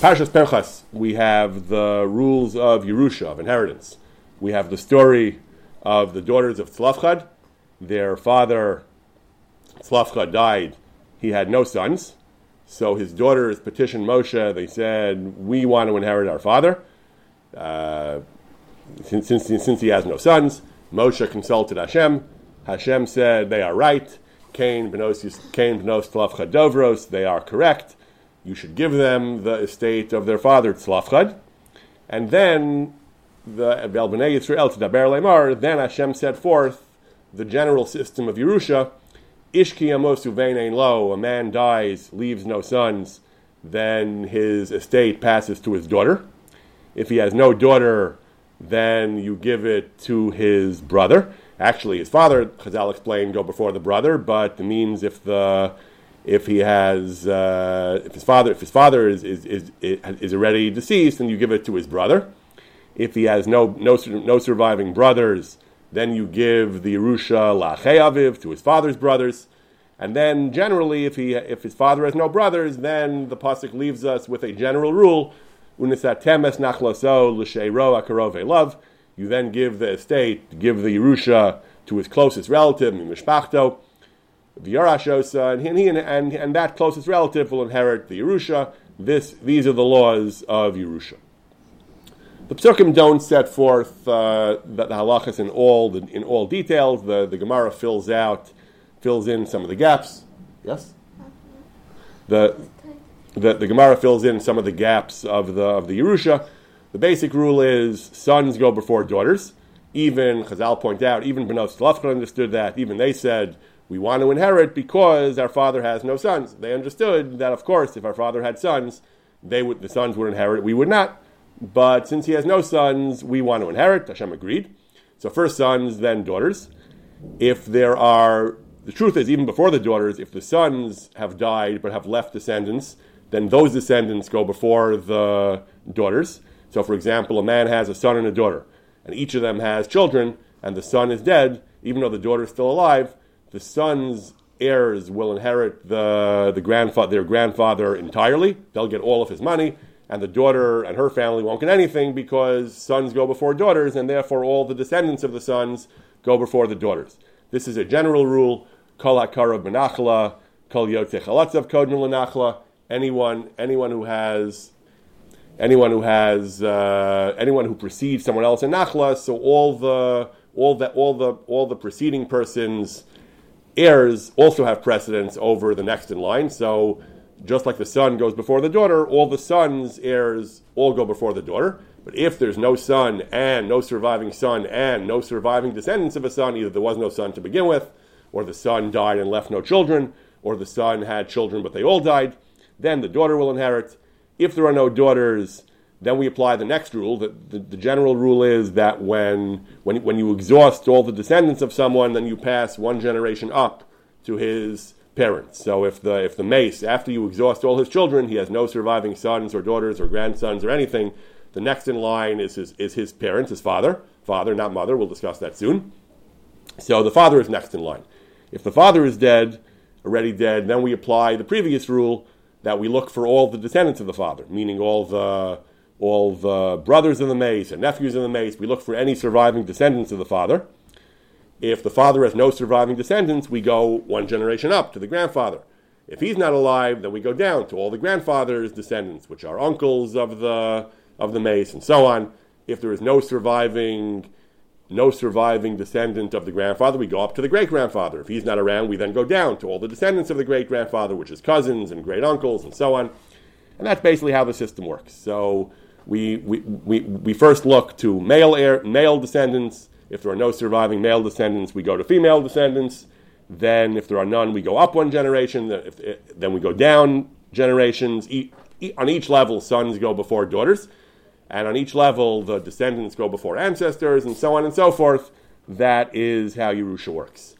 Parshas Pinchas, we have the rules of Yerusha, of inheritance. We have the story of the daughters of Tzlafchad. Their father, Tzlafchad, died. He had no sons. So his daughters petitioned Moshe. They said, We want to inherit our father. Uh, since, since, since he has no sons, Moshe consulted Hashem. Hashem said, They are right. Cain, Benos, Cain, Benos, Tzlafchad, Dovros, they are correct. You should give them the estate of their father, Tzlafchad. And then the Bel Bnei Yisrael then Hashem set forth the general system of Yerusha. Ishki Amosu Lo, a man dies, leaves no sons, then his estate passes to his daughter. If he has no daughter, then you give it to his brother. Actually, his father, Chazal explained, go before the brother, but it means if the if he has uh, if his father if his father is, is, is, is already deceased, then you give it to his brother. If he has no no no surviving brothers, then you give the Yerusha Aviv to his father's brothers. And then generally, if he if his father has no brothers, then the pasuk leaves us with a general rule: Unisatemes nachlaso l'sheiro akarove love. You then give the estate, give the Yerusha to his closest relative, mishpachto, the Yarashosa, and, he, and, and, and that closest relative will inherit the Yerusha. This, these are the laws of Yerusha. The Psukim don't set forth uh, the, the halachas in all the, in all details. The, the Gemara fills out, fills in some of the gaps. Yes. The, the, the Gemara fills in some of the gaps of the of the Yerusha. The basic rule is sons go before daughters. Even Chazal point out, even Benos Tzlafchad understood that. Even they said we want to inherit because our father has no sons. They understood that, of course, if our father had sons, they would the sons would inherit. We would not. But since he has no sons, we want to inherit. Hashem agreed. So first sons, then daughters. If there are, the truth is, even before the daughters, if the sons have died but have left descendants, then those descendants go before the daughters. So, for example, a man has a son and a daughter, and each of them has children, and the son is dead, even though the daughter is still alive. The son's heirs will inherit the, the grandfather, their grandfather entirely. They'll get all of his money and the daughter and her family won't get anything because sons go before daughters, and therefore all the descendants of the sons go before the daughters. This is a general rule. Kol kol Anyone, anyone who has, anyone who has, uh, anyone who precedes someone else in nachla. So all the, all the, all the, all the preceding persons' heirs also have precedence over the next in line. So just like the son goes before the daughter, all the son's heirs all go before the daughter. But if there's no son and no surviving son and no surviving descendants of a son, either there was no son to begin with, or the son died and left no children, or the son had children but they all died, then the daughter will inherit. If there are no daughters, then we apply the next rule. The, the, the, general rule is that when, when, when you exhaust all the descendants of someone, then you pass one generation up to his parents. So if the if the mace, after you exhaust all his children, he has no surviving sons or daughters or grandsons or anything, the next in line is his is his parents, his father, father, not mother. We'll discuss that soon. So the father is next in line. If the father is dead, already dead, then we apply the previous rule that we look for all the descendants of the father, meaning all the all the brothers of the mace and nephews of the mace. We look for any surviving descendants of the father. If the father has no surviving descendants, we go one generation up to the grandfather. If he's not alive, then we go down to all the grandfather's descendants, which are uncles of the of the mace and so on. If there is no surviving no surviving descendant of the grandfather, we go up to the great grandfather. If he's not around, we then go down to all the descendants of the great grandfather, which is cousins and great uncles and so on. And that's basically how the system works. So we, we, we, we first look to male heir, male descendants, if there are no surviving male descendants, we go to female descendants. Then, if there are none, we go up one generation. If, then we go down generations. on each level, sons go before daughters. And on each level, the descendants go before ancestors, and so on and so forth. That is how Yerusha works.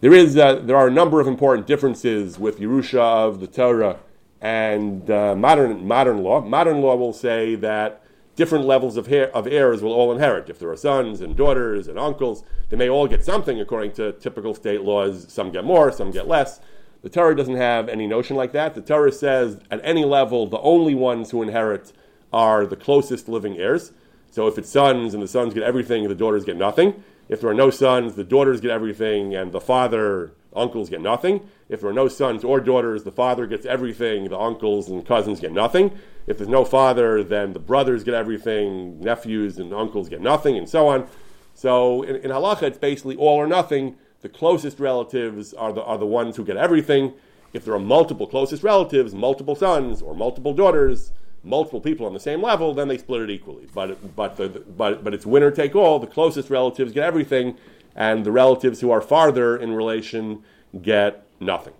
There, is, uh, there are a number of important differences with Yerusha of the Torah and uh, modern, modern law. Modern law will say that different levels of, hair, of heirs will all inherit. If there are sons and daughters and uncles, they may all get something according to typical state laws. Some get more, some get less. The Torah doesn't have any notion like that. The Torah says at any level, the only ones who inherit are the closest living heirs. So if it's sons and the sons get everything, the daughters get nothing. If there are no sons, the daughters get everything, and the father, uncles get nothing. If there are no sons or daughters, the father gets everything, the uncles and cousins get nothing. If there's no father, then the brothers get everything, nephews and uncles get nothing, and so on. So in, in halacha, it's basically all or nothing. The closest relatives are the, are the ones who get everything. If there are multiple closest relatives, multiple sons or multiple daughters, multiple people on the same level, then they split it equally. But, but, the, but, but it's winner take all. The closest relatives get everything, and the relatives who are farther in relation get nothing.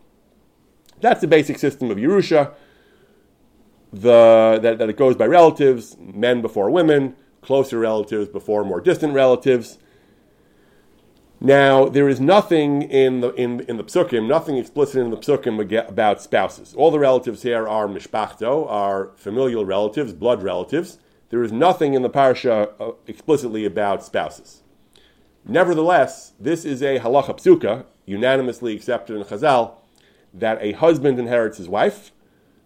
That's the basic system of Yerusha. The, that, that it goes by relatives, men before women, closer relatives before more distant relatives. Now, there is nothing in the in, in the psukim, nothing explicit in the psukim about spouses. All the relatives here are mishpachto, are familial relatives, blood relatives. There is nothing in the parsha uh, explicitly about spouses. Nevertheless, this is a halacha psuka, unanimously accepted in Chazal, that a husband inherits his wife,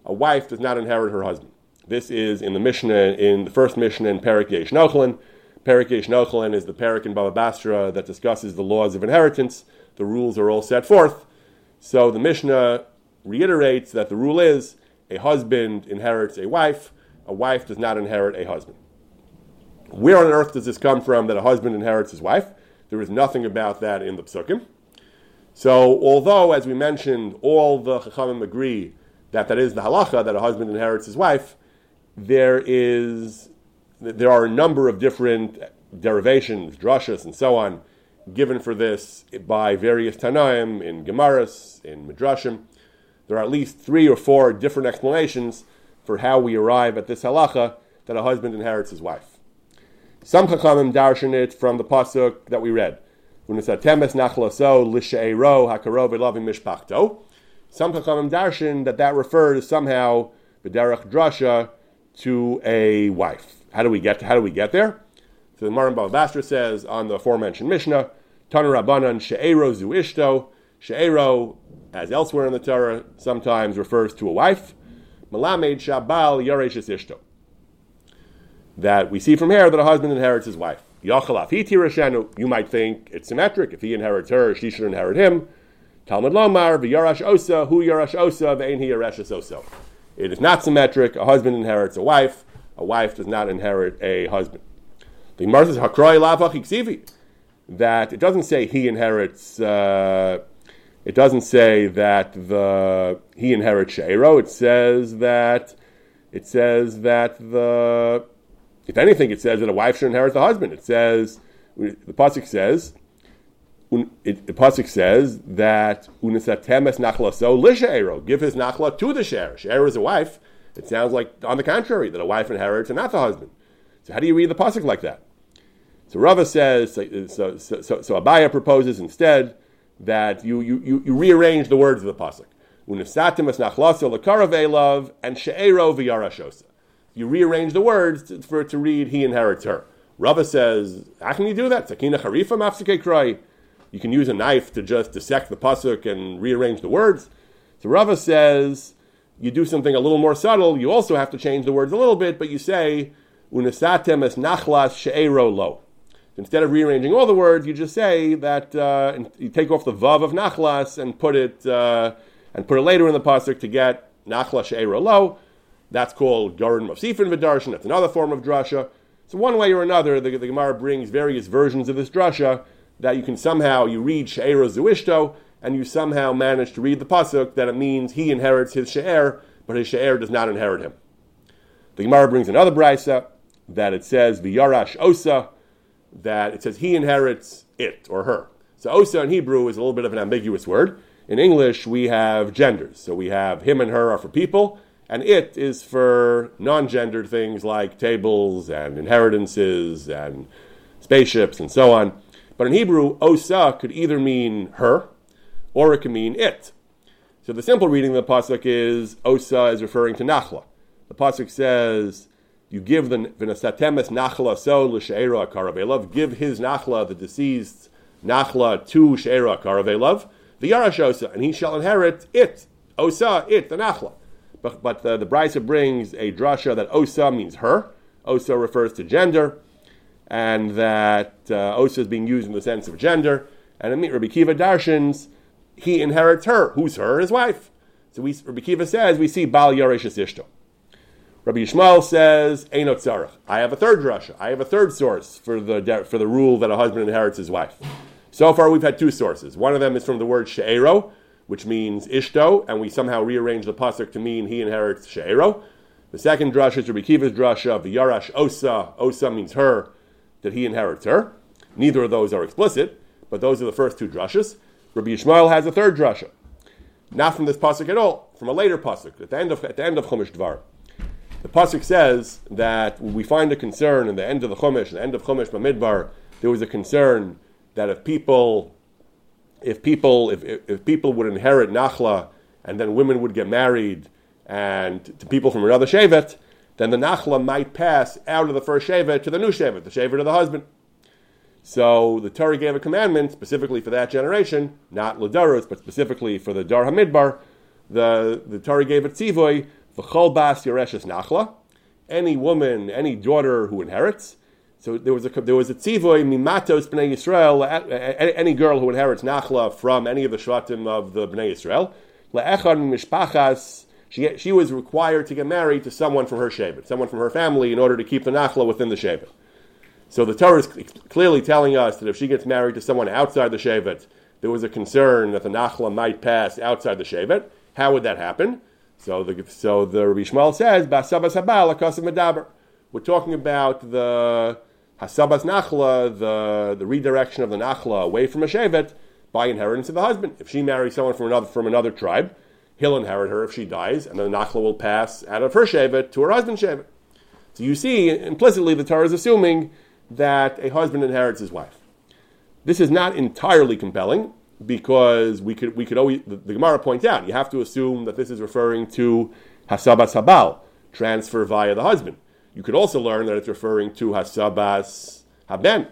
a wife does not inherit her husband. This is in the Mishnah, in the first Mishnah in Perik Yesh Nochlin, Perik Yesh Nochlin is the Perik in Baba Basra that discusses the laws of inheritance. The rules are all set forth. So the Mishnah reiterates that the rule is a husband inherits a wife, a wife does not inherit a husband. Where on earth does this come from that a husband inherits his wife? There is nothing about that in the psukim. So, although, as we mentioned, all the chachamim agree that that is the halacha that a husband inherits his wife, there is there are a number of different derivations, drashas, and so on, given for this by various Tanaim in Gemaras, in Midrashim. There are at least three or four different explanations for how we arrive at this halacha that a husband inherits his wife. Some chachamim darshan it from the pasuk that we read. Some chachamim darshan that that refers somehow b'derech drasha to a wife. How do we get to, how do we get there? So the Maran Basra says on the aforementioned Mishnah, Tanu Rabbanan She'ero Zu Ishto. She'ero, as elsewhere in the Torah, sometimes refers to a wife. Malamed Shabal Yareshes Ishto. That we see from here that a husband inherits his wife. Yachalaf you might think it's symmetric. If he inherits her, she should inherit him. Talmud Lomar, V'yarash Osa, Hu Yarash Osa, V'ein Hi Yareshes Osa. It is not symmetric. A husband inherits a wife a wife does not inherit a husband. The Gemara says Hakroi Lavach that it doesn't say he inherits. Uh, it doesn't say that the he inherits Sheiro. It says that it says that the if anything, it says that a wife should inherit the husband. It says the pasuk says it, the pasuk says that unisatemes nachlaso lishaero give his nachla to the share. Share is a wife, it sounds like, on the contrary, that a wife inherits and not the husband. So how do you read the pasuk like that? So Rava says, so, so, so, so Abaye proposes instead that you, you, you, you rearrange the words of the pasuk. Unisatim nachlaso lekarav and she'ero v'yarashosa. You rearrange the words to, for it to read, he inherits her. Rava says, how can you do that? Sakina harifa mafsike You can use a knife to just dissect the pasuk and rearrange the words. So Rava says, you do something a little more subtle, you also have to change the words a little bit, but you say, Unesatem es nachlas she'ero lo. Instead of rearranging all the words, you just say that uh, you take off the vav of nachlas and put it uh, and put it later in the pasuk to get nachlas she'ero lo. That's called Garin of Sifin Vidarshan. That's another form of drasha. So one way or another, the, the Gemara brings various versions of this drasha that you can somehow you read she'ero zuishto and you somehow manage to read the pasuk that it means he inherits his she'er, but his she'er does not inherit him. The Gemara brings another brisa that it says v'yarash osa, that it says he inherits it or her. So osa in Hebrew is a little bit of an ambiguous word. In English, we have genders. So we have him and her are for people, and it is for non-gendered things like tables and inheritances and spaceships and so on. But in Hebrew, osa could either mean her, or it can mean it. So the simple reading of the pasuk is Osa is referring to Nachla. The pasuk says, "You give the v'nasatemes Nachla so l'sheira karavelav. Give his Nachla, the deceased Nachla, to sheira karavelav. the Yarash Osa, and he shall inherit it, Osa, it, the Nachla. But, but the, the Brisa brings a drasha that Osa means her. Osa refers to gender, and that uh, Osa is being used in the sense of gender. And in Rabbi Kiva Darshans, he inherits her. Who's her? His wife. So we, Rabbi Kiva says, we see Bal Yaresh Ishto. Rabbi Yishmael says, Einot Tzarech. I have a third drasha. I have a third source for the, for the rule that a husband inherits his wife. So far, we've had two sources. One of them is from the word she'ero, which means ishto, and we somehow rearrange the pasuk to mean he inherits she'ero. The second drasha is Rabbi Kiva's drasha of Osa. Osa means her, that he inherits her. Neither of those are explicit, but those are the first two drashas. Rabbi Yishmael has a third drasha, not from this pasuk at all, from a later pasuk at the end of at the end of Chumash Dvar. The pasuk says that we find a concern in the end of the Chumash, the end of Chumash Bamidbar, there was a concern that if people, if people, if, if, if people would inherit Nachla and then women would get married and to people from another Shevet, then the Nachla might pass out of the first Shevet to the new Shevet, the Shevet of the husband. So the Torah gave a commandment specifically for that generation, not Ladarus, but specifically for the Dar Hamidbar. The, the Torah gave a tzivoy, v'chol bas yereshes nachla, any woman, any daughter who inherits. So there was a there was a tzivoy mimatos bnei Yisrael, any girl who inherits nachla from any of the shvatim of the bnei Yisrael, le'echad mishpachas. She, she was required to get married to someone from her shevet, someone from her family, in order to keep the nachla within the shevet. So the Torah is clearly telling us that if she gets married to someone outside the Shevet, there was a concern that the Nachla might pass outside the Shevet. How would that happen? So the, so the Rabbi Yishmael says, Basabas Habal, Medaber. We're talking about the Hasabas Nachla, the, the redirection of the Nachla away from a Shevet by inheritance of the husband. If she marries someone from another, from another tribe, he'll inherit her if she dies, and the Nachla will pass out of her Shevet to her husband's Shevet. So you see, implicitly, the Torah is assuming that a husband inherits his wife. This is not entirely compelling because we could we could always the, the Gemara points out you have to assume that this is referring to hasabas habal transfer via the husband. You could also learn that it's referring to hasabas haben.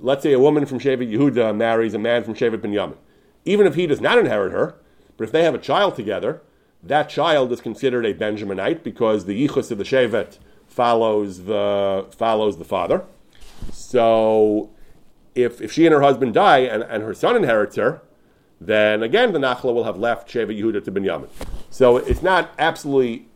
Let's say a woman from Shevet Yehuda marries a man from Shevet Binyamin. Even if he does not inherit her, but if they have a child together, that child is considered a Benjaminite because the yichus of the Shevet follows the follows the father. So if, if she and her husband die and, and her son inherits her, then again the Nachla will have left Shevet Yehuda to Binyamin. So it's not absolutely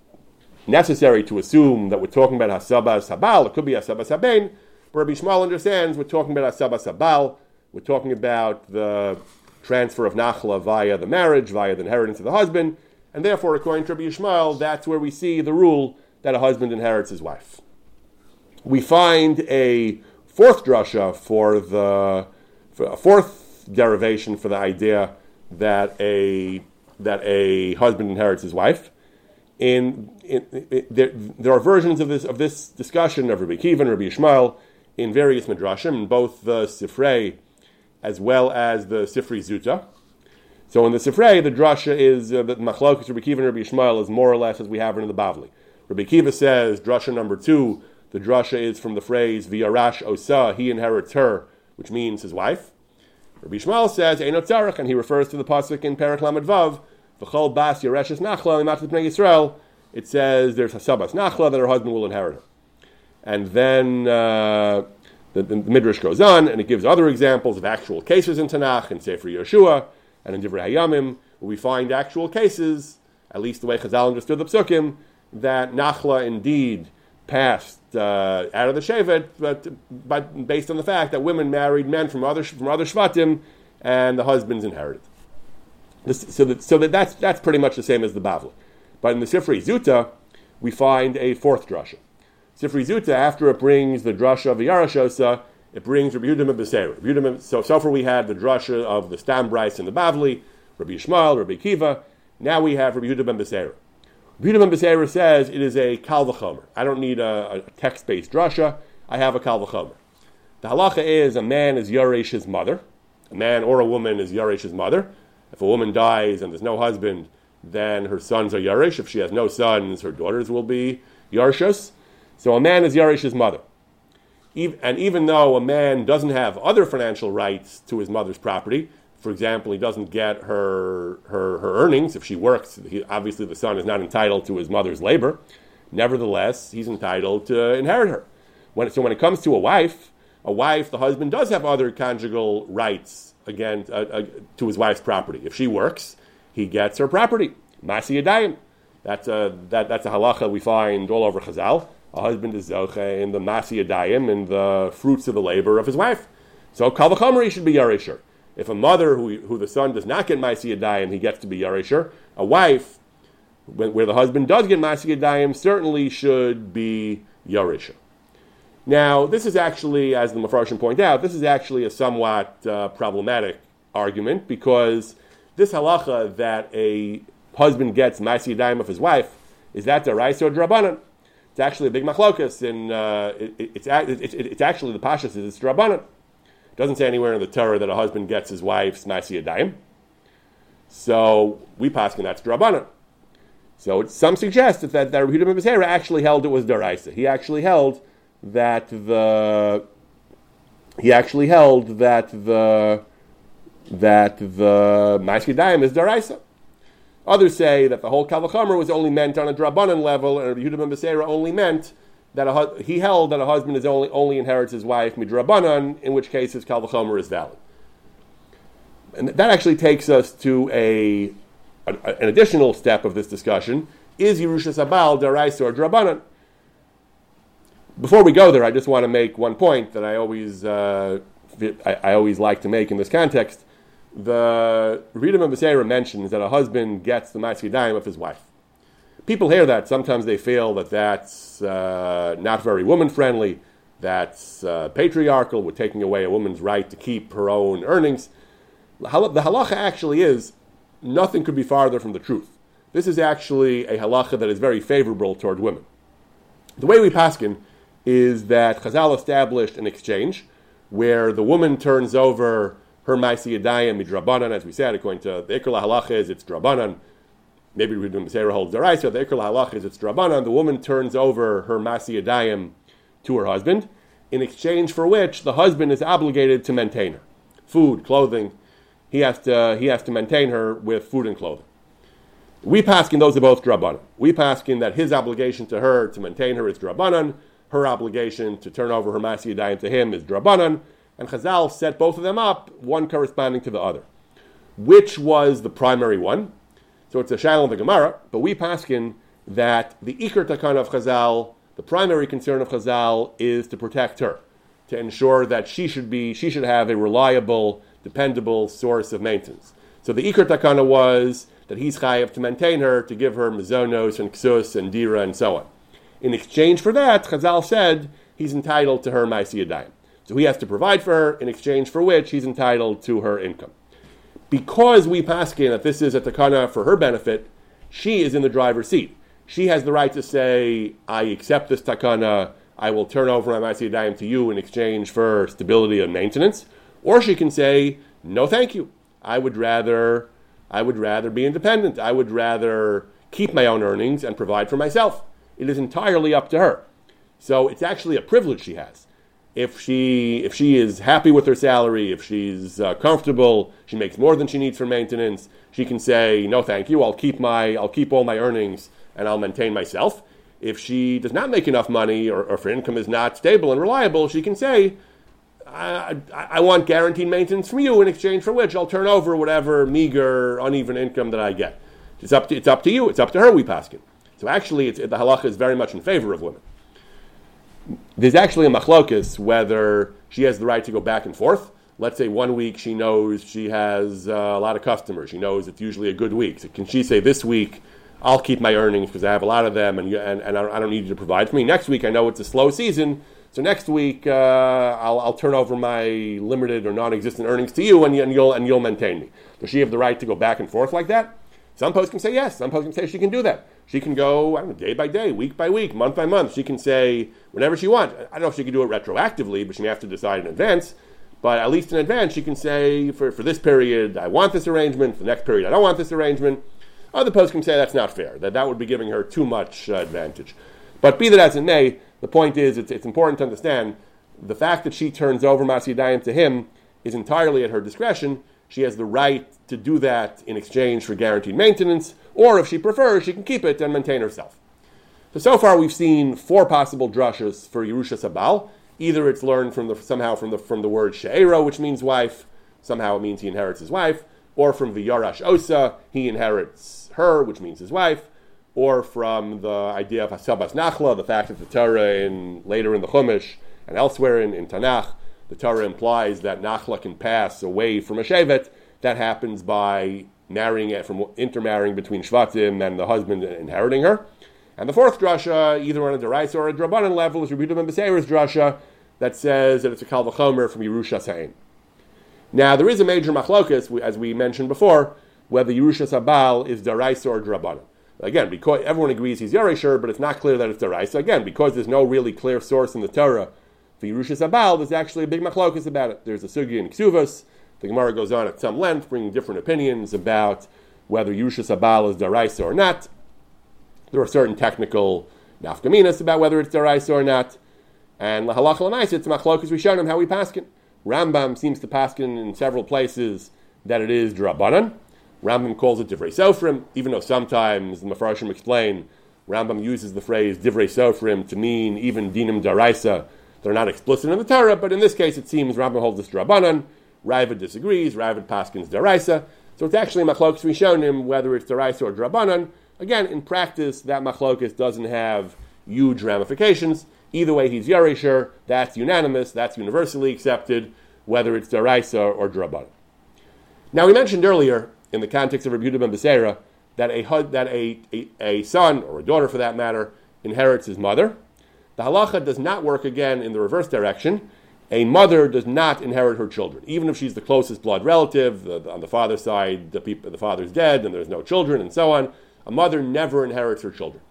necessary to assume that we're talking about Hasabas Habal. It could be Hasabas Haben. But Rabbi Yishmael understands we're talking about Hasabas Habal. We're talking about the transfer of Nachla via the marriage, via the inheritance of the husband. And therefore, according to Rabbi Yishmael, that's where we see the rule that a husband inherits his wife. We find a fourth drasha for the for a fourth derivation for the idea that a that a husband inherits his wife. In, in, in there, there, are versions of this of this discussion of Rabbi Kiva and Rabbi Yishmael in various midrashim, in both the Sifrei as well as the Sifri Zuta. So in the Sifrei, the drasha is uh, that Machlokas Rabbi Kiva and Rabbi Yishmael is more or less as we have in the Bavli. Rabbi Kiva says drasha number two the drasha is from the phrase "V'yarash osa," he inherits her, which means his wife. Rabbi Yishmael says "Einot tzarech," and he refers to the pasuk in Perak Lamed Vav, "V'chol bas yareshes nachla imatzit bnei Yisrael." It says there's hasabas nachla that her husband will inherit her, and then. Uh, the, the, Midrash goes on and it gives other examples of actual cases in Tanakh and Sefer Yeshua and in Divrei Hayamim, where we find actual cases, at least the way Chazal understood the psukim, that Nachla indeed passed uh, out of the Shevet, but, but based on the fact that women married men from other, from other Shvatim and the husbands inherited. This, so that, so that that's, that's pretty much the same as the Bavli. But in the Sifri Zuta, we find a fourth drasha. Sifri Zuta, after it brings the drasha of the Yarashosa, it brings Rabbi Yehuda Beseira. So, so far we had the drasha of the Stam Brisa and the Bavli, Rabbi Yishmael, Rabbi Kiva. Now we have Rabbi ben Beseira. Bidam Beseira says it is a kalvachomer. I don't need a, a text-based drasha. I have a kalvachomer. The halacha is a man is Yaresh's mother. A man or a woman is Yaresh's mother. If a woman dies and there's no husband, then her sons are Yaresh. If she has no sons, her daughters will be Yarshas. So a man is Yaresh's mother. And even though a man doesn't have other financial rights to his mother's property, for example, he doesn't get her, her, her earnings. If she works, he, obviously the son is not entitled to his mother's labor. Nevertheless, he's entitled to inherit her. When, so when it comes to a wife, a wife, the husband does have other conjugal rights again uh, uh, to his wife's property. If she works, he gets her property. Masi Yadayim. That's a, that, that's a halacha we find all over Chazal. A husband is zoche in the Masi Yadayim and the fruits of the labor of his wife. So Kal should be Yarisher. If a mother who, who the son does not get Maisi Yadayim, he gets to be Yarisher. A wife, when, where the husband does get Maisi Yadayim, certainly should be Yarisher. Now, this is actually, as the Mepharshim point out, this is actually a somewhat uh, problematic argument because this halacha that a husband gets Maisi Yadayim of his wife, is that Daraisa or Drabanan? It's actually a big machlokas, and uh, it, it, it's, it, it's, actually the Pashas is Drabanan. It doesn't say anywhere in the Torah that a husband gets his wife's Masi Yadayim. So we pass and that's Drabanan. So some suggest that, that, that Bezeira actually held it was Daraisa. He actually held that the he actually held that the that the Masi Yadayim is Daraisa. Others say that the whole Kavachomer was only meant on a Drabanan level, and Yehuda ben only meant that a, he held that a husband is only, only inherits his wife midrabanan, in which case his kalvachomer is valid. And that actually takes us to a, a, an additional step of this discussion: is Yerusha Sabal derais or drabanan? Before we go there, I just want to make one point that I always uh, I, I, always like to make in this context. The Rita Beseira mentions that a husband gets the Matzidayim of his wife people hear that. Sometimes they feel that that's uh, not very woman friendly, that's uh, patriarchal, we're taking away a woman's right to keep her own earnings. The halacha actually is nothing could be farther from the truth. This is actually a halacha that is very favorable toward women. The way we paskin is that Chazal established an exchange where the woman turns over her maisi yadayim midrabanan, as we said, according to the Ikra halacha is it's drabanan, maybe we're doing Sarah holds deraisa. The ikr halach is it's drabanan. The woman turns over her masi adayim to her husband, in exchange for which the husband is obligated to maintain her, food, clothing. He has to he has to maintain her with food and clothing. We paskin those are both drabanan. We paskin that his obligation to her to maintain her is drabanan. Her obligation to turn over her masi adayim to him is drabanan. And Chazal set both of them up, one corresponding to the other. Which was the primary one? So it's a shadow of the Gemara, but we paskin that the ikar takan of Chazal, the primary concern of Chazal, is to protect her, to ensure that she should be, she should have a reliable, dependable source of maintenance. So the ikar takana was that he's chayav to maintain her, to give her mizonos and ksus and dira and so on. In exchange for that, Chazal said he's entitled to her ma'asiyadayim. So he has to provide for her, in exchange for which he's entitled to her income because we pass paskin that this is a takana for her benefit, she is in the driver's seat. She has the right to say, I accept this takana, I will turn over my Maasiyadayim to you in exchange for stability and maintenance. Or she can say, no thank you. I would rather I would rather be independent. I would rather keep my own earnings and provide for myself. It is entirely up to her. So it's actually a privilege she has if she if she is happy with her salary, if she's uh, comfortable, she makes more than she needs for maintenance. She can say, "No, thank you. I'll keep my I'll keep all my earnings and I'll maintain myself." If she does not make enough money or, or if her income is not stable and reliable, she can say, I, I, I, want guaranteed maintenance from you in exchange for which I'll turn over whatever meager, uneven income that I get. It's up to, it's up to you. It's up to her, we paskin. So actually, the halacha is very much in favor of women there's actually a machlokus whether she has the right to go back and forth. Let's say one week she knows she has uh, a lot of customers. She knows it's usually a good week. So can she say this week, I'll keep my earnings because I have a lot of them and, and, and I don't need you to provide for me. Next week, I know it's a slow season. So next week, uh, I'll, I'll, turn over my limited or non-existent earnings to you and, and, you'll, and you'll maintain me. Does she have the right to go back and forth like that? Some posts can say yes. Some posts can say she can do that. She can go know, day by day, week by week, month by month. She can say whenever she wants. I don't know if she can do it retroactively, but she may have to decide in advance. But at least in advance, she can say, for, for this period, I want this arrangement. For the next period, I don't want this arrangement. Other posts can say that's not fair, that that would be giving her too much uh, advantage. But be that as it may, the point is it's, it's important to understand the fact that she turns over Masidayim to him is entirely at her discretion she has the right to do that in exchange for guaranteed maintenance, or if she prefers, she can keep it and maintain herself. So, so far we've seen four possible drushes for Yerusha Sabal. Either it's learned from the, somehow from the, from the word She'era, which means wife, somehow it means he inherits his wife, or from the Yarash Osa, he inherits her, which means his wife, or from the idea of Hasabas Nachla, the fact that the Torah in, later in the Chumash and elsewhere in, in Tanakh, the Torah implies that Nachla can pass away from a Shevet. That happens by marrying from intermarrying between Shvatim and the husband inheriting her. And the fourth drasha, either on a Derais or a Drabanan level, is Rabbi Ben Beseir's drasha that says that it's a Kal V'chomer from Yerusha Sain. Now, there is a major machlokus, as we mentioned before, whether Yerusha Sabal is Derais or Drabanan. Again, because everyone agrees he's Yeresher, but it's not clear that it's Derais. So again, because there's no really clear source in the Torah for Yerusha Sabal, there's actually a big machlokus about it. There's a sugi in Ksuvas. The Gemara goes on at some length, bringing different opinions about whether Yerusha Sabal is Derais or not. There are certain technical nafkaminas about whether it's Derais or not. And lahalacha l'mais, it's machlokas rishonim how we paskin. Rambam seems to paskin in several places that it is drabanan. Rambam calls it divrei sofrim, even though sometimes the Mefarshim explain Rambam uses the phrase divrei sofrim to mean even dinim daraisa. They're not explicit in the Torah, but in this case it seems Rambam holds this drabanan. Raavad disagrees. Raavad paskins daraisa. So it's actually machlokas rishonim whether it's daraisa or drabanan. Again, in practice, that machlokas doesn't have huge ramifications. Either way, he's Yerisher, that's unanimous, that's universally accepted, whether it's Daraisa or Draban. Now, we mentioned earlier, in the context of Rabbi ben Beseira, that, a, that a, a, a, son, or a daughter for that matter, inherits his mother. The halacha does not work again in the reverse direction. A mother does not inherit her children, even if she's the closest blood relative. The, on the father's side, the, the father's dead and there's no children, and so on. A mother never inherits her children.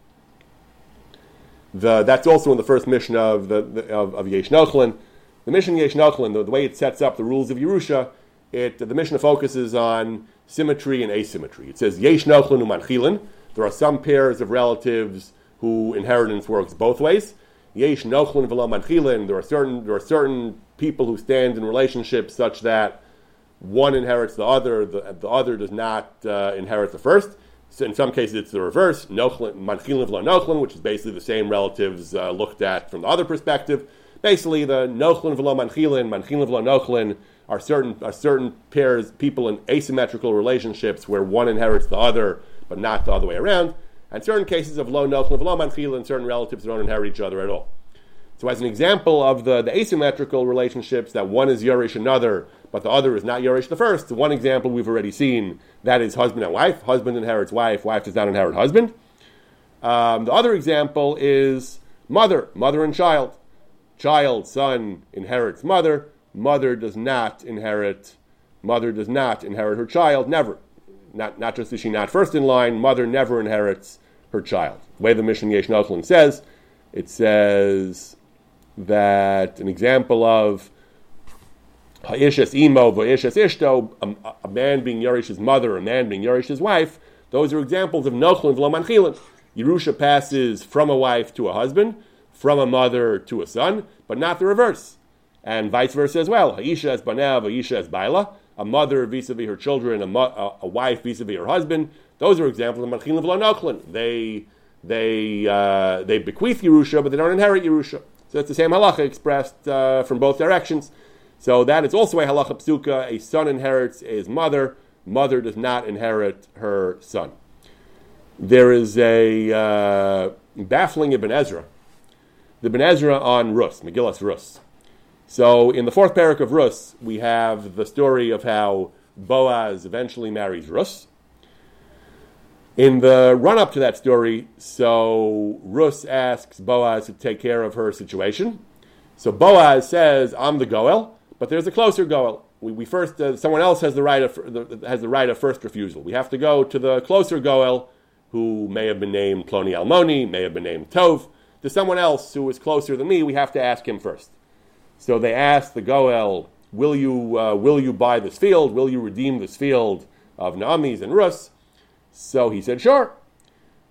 The, that's also in the first mission of, the, the of, of Yesh Nochlin. The mission Yesh Nochlin, the, the, way it sets up the rules of Yerusha, it, the mission focuses on symmetry and asymmetry. It says Yesh Nochlin umanchilin. There are some pairs of relatives who inheritance works both ways. Yesh Nochlin v'lo manchilin. There are certain there are certain people who stand in relationships such that one inherits the other, the, the other does not uh, inherit the first. So in some cases, it's the reverse, manchilin v'lo which is basically the same relatives uh, looked at from the other perspective. Basically, the nochlin v'lo manchilin, manchilin v'lo nochlin are certain, are certain pairs, people in asymmetrical relationships where one inherits the other, but not the other way around. And certain cases of lo nochlin v'lo and certain relatives don't inherit each other at all. So, as an example of the, the asymmetrical relationships, that one is Yorish another, but the other is not Yorish the first, one example we've already seen that is husband and wife. Husband inherits wife, wife does not inherit husband. Um, the other example is mother, mother and child. Child, son inherits mother, mother does not inherit, mother does not inherit her child, never. Not, not just is she not first in line, mother never inherits her child. The way the mission Yesh says, it says that an example of Ha'ishes imo v'ishes ishto, a, man being Yerish's mother, a man being Yerish's wife, those are examples of Nochlin v'lo Yerusha passes from a wife to a husband, from a mother to a son, but not the reverse. And vice versa as well. Ha'isha as banev, Ha'isha as baila, a mother vis-a-vis her children, a, mo- a, wife vis-a-vis her husband. Those are examples of Manchilin v'lo Nochlin. They, they, uh, they bequeath Yerusha, but they don't inherit Yerusha. So that's the same halacha expressed uh, from both directions. So that is also a halacha psuka. A son inherits his mother. Mother does not inherit her son. There is a uh, baffling Ibn Ezra. The Ibn Ezra on Rus, Megillas Rus. So in the fourth parak of Rus, we have the story of how Boaz eventually marries Rus. In the run up to that story, so Rus asks Boaz to take care of her situation. So Boaz says, I'm the Goel. But there's a closer Goel. We, we first, uh, someone else has the right of the, has the right of first refusal. We have to go to the closer goel, who may have been named Ploni Almoni, may have been named Tov. To someone else who is closer than me, we have to ask him first. So they asked the goel, "Will you uh, will you buy this field? Will you redeem this field of Naomi's and Rus?" So he said, "Sure."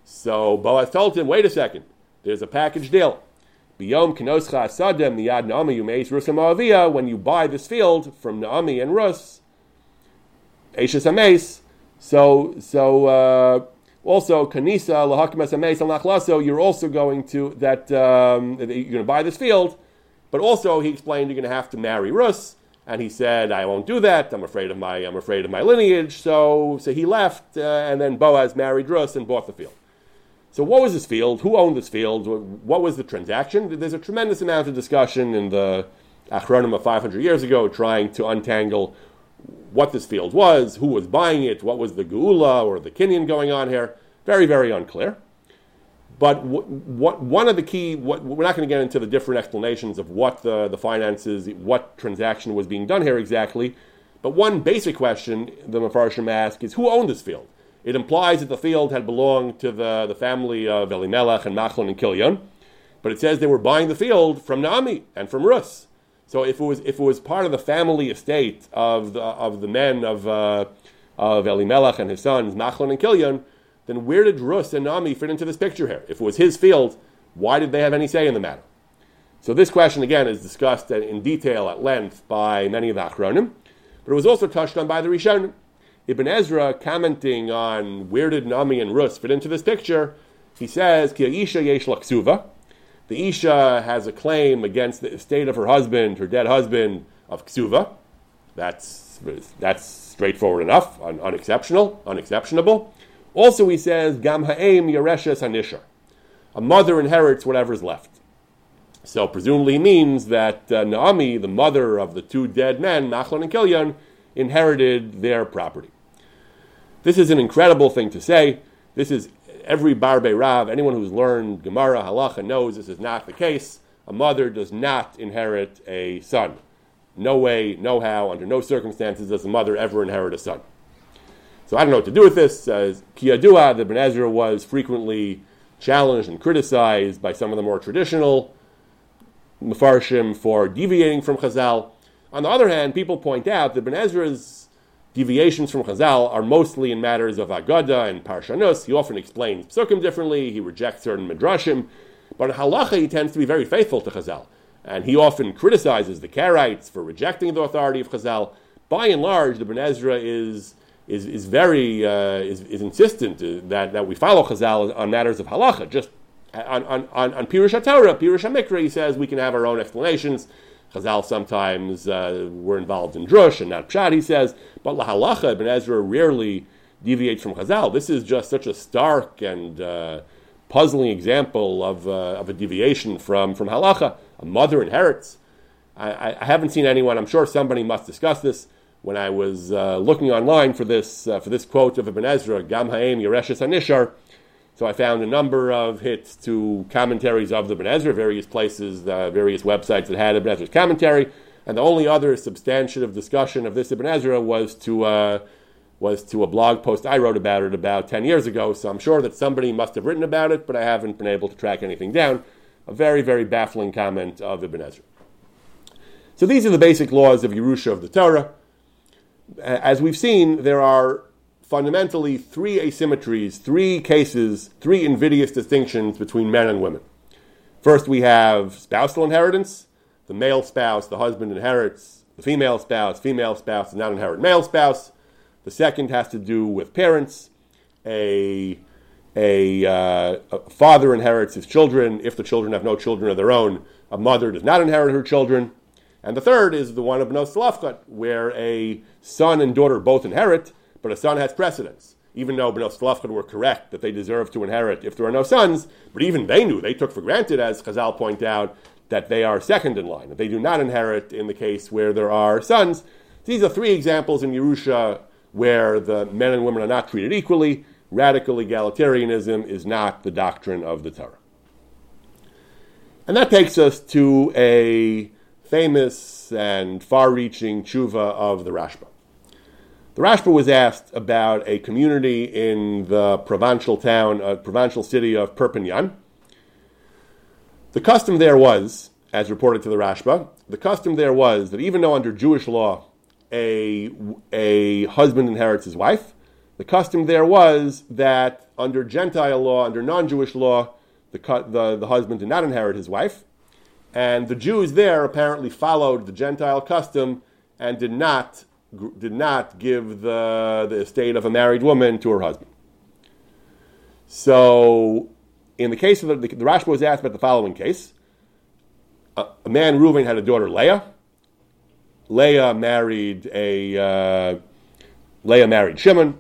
So Boaz told him, "Wait a second. There's a package deal. Biyom Kenoscha Asadem Miyad Naomi Yumeis Rus When you buy this field from Naomi and Rus, Eishes Ames. So, so uh, also Kanisa lahakimas Ames You're also going to that um, you're going to buy this field, but also he explained you're going to have to marry Rus. And he said, "I won't do that. I'm afraid of my I'm afraid of my lineage." So, so he left, uh, and then Boaz married Rus and bought the field. So, what was this field? Who owned this field? What was the transaction? There's a tremendous amount of discussion in the Achronim of 500 years ago, trying to untangle what this field was, who was buying it, what was the geula or the kinyan going on here. Very, very unclear. But what, one of the key, what, we're not going to get into the different explanations of what the, the finances, what transaction was being done here exactly. But one basic question the Mefarshim ask is who owned this field? It implies that the field had belonged to the, the family of Elimelech and Machlon and Kilyon, but it says they were buying the field from Naomi and from Rus. So if it was if it was part of the family estate of the of the men of uh, of Elimelech and his sons Machlon and Kilyon, then where did Rus and Naomi fit into this picture here? If it was his field, why did they have any say in the matter? So this question again is discussed in detail at length by many of the Achronim, but it was also touched on by the Rishonim. Ibn Ezra commenting on where did Naomi and Rus fit into this picture, he says, Ki Isha yesh laksuva. The Isha has a claim against the estate of her husband, her dead husband, of ksuva. That's, that's straightforward enough, un- unexceptional, unexceptionable. Also, he says, Gam ha'em yareshes hanishar. A mother inherits whatever is left. So presumably means that uh, Naomi, the mother of the two dead men, Machlon and Kilyon, inherited their property. This is an incredible thing to say. This is every Barbe Rav, anyone who's learned Gemara, Halacha knows this is not the case. A mother does not inherit a son. No way, no how, under no circumstances does a mother ever inherit a son. So I don't know what to do with this. Uh, Kiyadua, the Ben Ezra was frequently challenged and criticized by some of the more traditional Mefarshim for deviating from Chazal. On the other hand, people point out that Ben Ezra's deviations from Chazal are mostly in matters of Agada and Parshanus. He often explains Psukim differently, he rejects certain Midrashim, but in Halacha he tends to be very faithful to Chazal. And he often criticizes the Karaites for rejecting the authority of Chazal. By and large, the Ben Ezra is is, is very uh, is, is insistent that, that we follow Chazal on matters of halacha. Just on on on, on Pirush HaTorah, Pirush HaMikra, he says we can have our own explanations. Chazal sometimes uh, were involved in drush and not pshat, he says, but la halacha, Ibn Ezra rarely deviates from Chazal. This is just such a stark and uh, puzzling example of, uh, of a deviation from, from halacha. A mother inherits. I, I haven't seen anyone, I'm sure somebody must discuss this when I was uh, looking online for this uh, for this quote of Ibn Ezra, Gam Ha'em Yereshes Anishar. So I found a number of hits to commentaries of the Ibn Ezra, various places, uh, various websites that had Ibn Ezra's commentary, and the only other substantive discussion of this Ibn Ezra was to uh, was to a blog post I wrote about it about ten years ago. So I'm sure that somebody must have written about it, but I haven't been able to track anything down. A very very baffling comment of Ibn Ezra. So these are the basic laws of Yerusha of the Torah as we've seen, there are fundamentally three asymmetries, three cases, three invidious distinctions between men and women. First, we have spousal inheritance. The male spouse, the husband inherits the female spouse, female spouse does not inherit male spouse. The second has to do with parents. A, a, uh, a father inherits his children. If the children have no children of their own, a mother does not inherit her children. And the third is the one of Bnos Tzlafchat, where a son and daughter both inherit, but a son has precedence. Even though Bnos Tzlafchat were correct that they deserve to inherit if there are no sons, but even they knew, they took for granted, as Chazal point out, that they are second in line, that they do not inherit in the case where there are sons. These are three examples in Yerusha where the men and women are not treated equally. Radical egalitarianism is not the doctrine of the Torah. And that takes us to a famous and far reaching tshuva of the Rashba. The Rashba was asked about a community in the provincial town, uh, provincial city of Perpignan. The custom there was, as reported to the Rashba, the custom there was that even though under Jewish law a, a husband inherits his wife, the custom there was that under Gentile law, under non Jewish law, the, the, the husband did not inherit his wife, and the Jews there apparently followed the Gentile custom and did not did not give the, the estate of a married woman to her husband. So, in the case of the, the, the Rashba was asked about the following case. A, a man, Reuven, had a daughter, Leah. Leah married a uh, Leah married Shimon.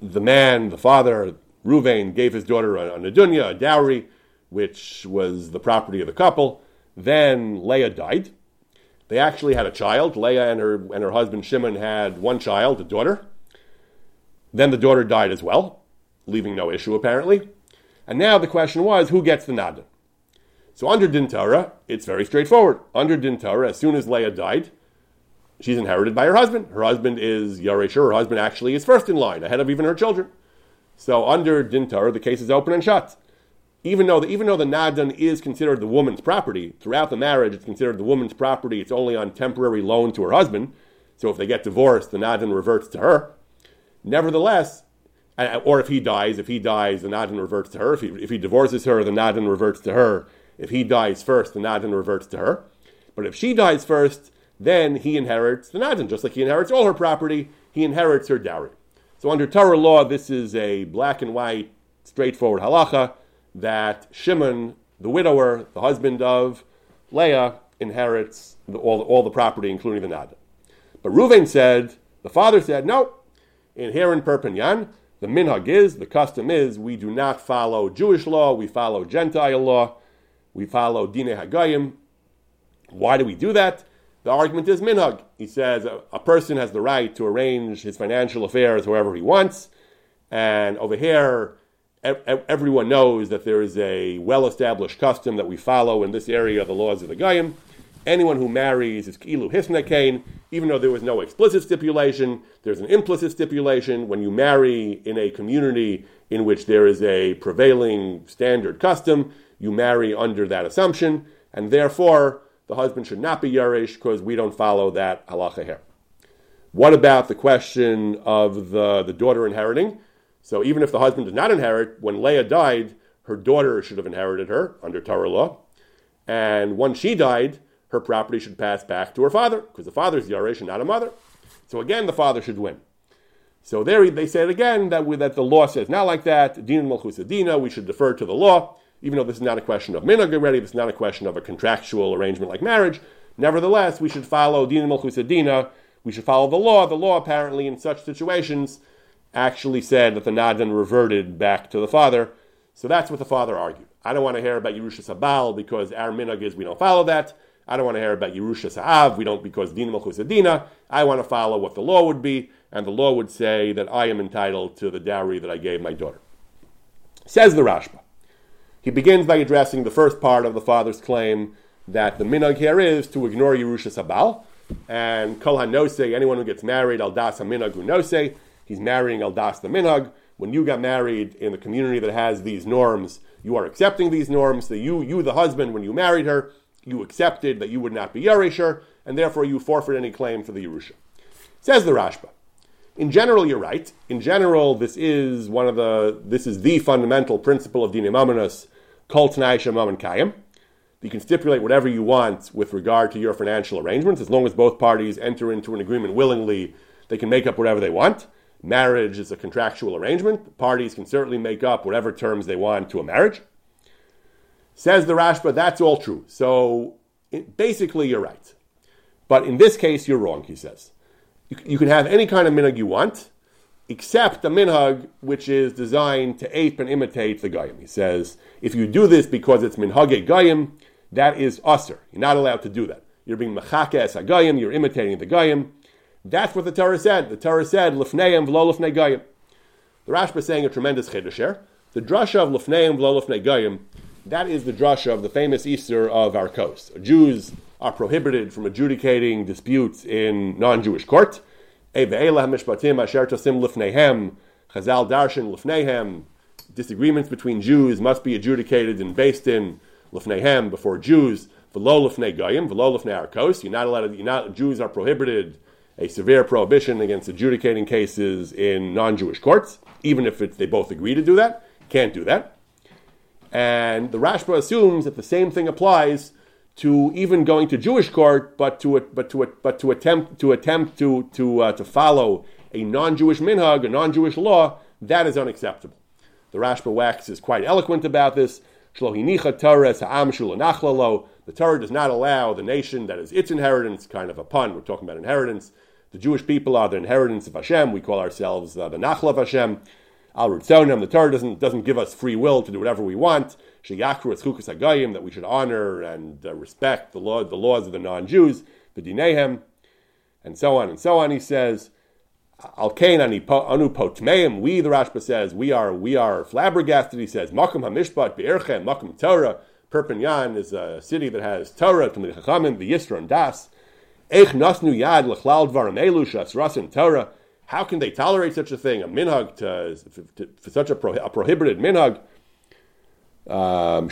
The man, the father, Reuven, gave his daughter a, a a dowry, which was the property of the couple. Then Leah died. They actually had a child. Leah and her and her husband Shimon had one child, a daughter. Then the daughter died as well, leaving no issue apparently. And now the question was, who gets the nada? So under Din Torah, it's very straightforward. Under Din Torah, as soon as Leah died, she's inherited by her husband. Her husband is Yaresher. Her husband actually is first in line, ahead of even her children. So under Din Torah, the case is open and shut even though the, even though the nadan is considered the woman's property throughout the marriage, it's considered the woman's property. It's only on temporary loan to her husband. So if they get divorced, the nadan reverts to her. Nevertheless, or if he dies, if he dies, the nadan reverts to her. If he, if he divorces her, the nadan reverts to her. If he dies first, the nadan reverts to her. But if she dies first, then he inherits the nadan, just like he inherits all her property. He inherits her dowry. So under Torah law, this is a black and white, straightforward halacha that Shimon, the widower, the husband of Leah, inherits the, all, all the property, including the nada. But Ruvain said, the father said, no, in here in Perpignan, the minhag is, the custom is, we do not follow Jewish law, we follow Gentile law, we follow Dine Hagayim. Why do we do that? The argument is minhag. He says a, a person has the right to arrange his financial affairs however he wants, and over here, everyone knows that there is a well-established custom that we follow in this area of the laws of the Goyim. Anyone who marries is kilu hisnekain, even though there was no explicit stipulation, there's an implicit stipulation. When you marry in a community in which there is a prevailing standard custom, you marry under that assumption, and therefore the husband should not be Yarish because we don't follow that halacha here. What about the question of the, the daughter inheriting? So even if the husband did not inherit, when Leah died, her daughter should have inherited her under Torah law. And once she died, her property should pass back to her father, because the father is the Yaresh and not a mother. So again, the father should win. So there they said again that, we, that the law says not like that. Din Malchusadina, we should defer to the law, even though this is not a question of minhag already, this is not a question of a contractual arrangement like marriage. Nevertheless, we should follow Din Malchusadina, we should follow the law. The law apparently in such situations actually said that the Nadan reverted back to the father. So that's what the father argued. I don't want to hear about Yerushas Baal because our minhag is we don't follow that. I don't want to hear about Yerusha Sa'av, we don't because Dina Melchusadina. I want to follow what the law would be, and the law would say that I am entitled to the dowry that I gave my daughter. Says the Rashba. He begins by addressing the first part of the father's claim that the minhag here is to ignore Yerusha Sabal, and Kol HaNose, anyone who gets married, Al Das HaMinhag Nose, he's marrying El Das the Minhag. When you got married in the community that has these norms, you are accepting these norms. So you, you, the husband, when you married her, you accepted that you would not be Yerisher, and therefore you forfeit any claim for the Yerusha. Says the Rashba. In general, you're right. In general, this is one of the this is the fundamental principle of Dinim Amanus, Kol Tanai Shemam and Kayim. You can stipulate whatever you want with regard to your financial arrangements, as long as both parties enter into an agreement willingly, they can make up whatever they want. Marriage is a contractual arrangement. The parties can certainly make up whatever terms they want to a marriage. Says the Rashba, that's all true. So it, basically, you're right. But in this case, you're wrong, he says. You, you can have any kind of minhag you want, except a minhag which is designed to ape and imitate the Goyim. He says, if you do this because it's minhage Goyim, that is assur. You're not allowed to do that. You're being machake as a Goyim, you're imitating the Goyim. That's what the Torah said. The Torah said, Lefneim v'lo lefnei goyim. The Rashba is saying a tremendous chiddush. The drasha of Lefneim v'lo lefnei goyim, that is the drasha of the famous issur of arkos. Jews are prohibited from adjudicating disputes in non-Jewish court. chazal darshan lefneihem. Disagreements between Jews must be adjudicated and based in lefneihem before Jews. V'lo lefnei goyim, v'lo lefnei arkos. You're not allowed. You're not. Jews are prohibited a severe prohibition against adjudicating cases in non-Jewish courts, even if they both agree to do that. Can't do that. And the Rashba assumes that the same thing applies to even going to Jewish court, but to but to but to attempt to attempt to to uh, to follow a non-Jewish minhag, a non-Jewish law, that is unacceptable. The Rashba Wax is quite eloquent about this. The Torah does not allow the nation that is its inheritance, kind of a pun, we're talking about inheritance. The Jewish people are the inheritance of Hashem. We call ourselves uh, the Nachla of Hashem. Al The Torah doesn't, doesn't give us free will to do whatever we want. That we should honor and uh, respect the, law, the laws of the non Jews, the Dinehem, and so on and so on. He says, Al Kain anu potmeim. We, the Rashba says, we are we are flabbergasted. He says, Makom hamishpat be'erchem, Makom Torah. Perpignan is a city that has Torah, Talmid Chachamim, the Yisra and Das. How can they tolerate such a thing, a minhag, to, to, for such a, pro, a prohibited minhag? Um,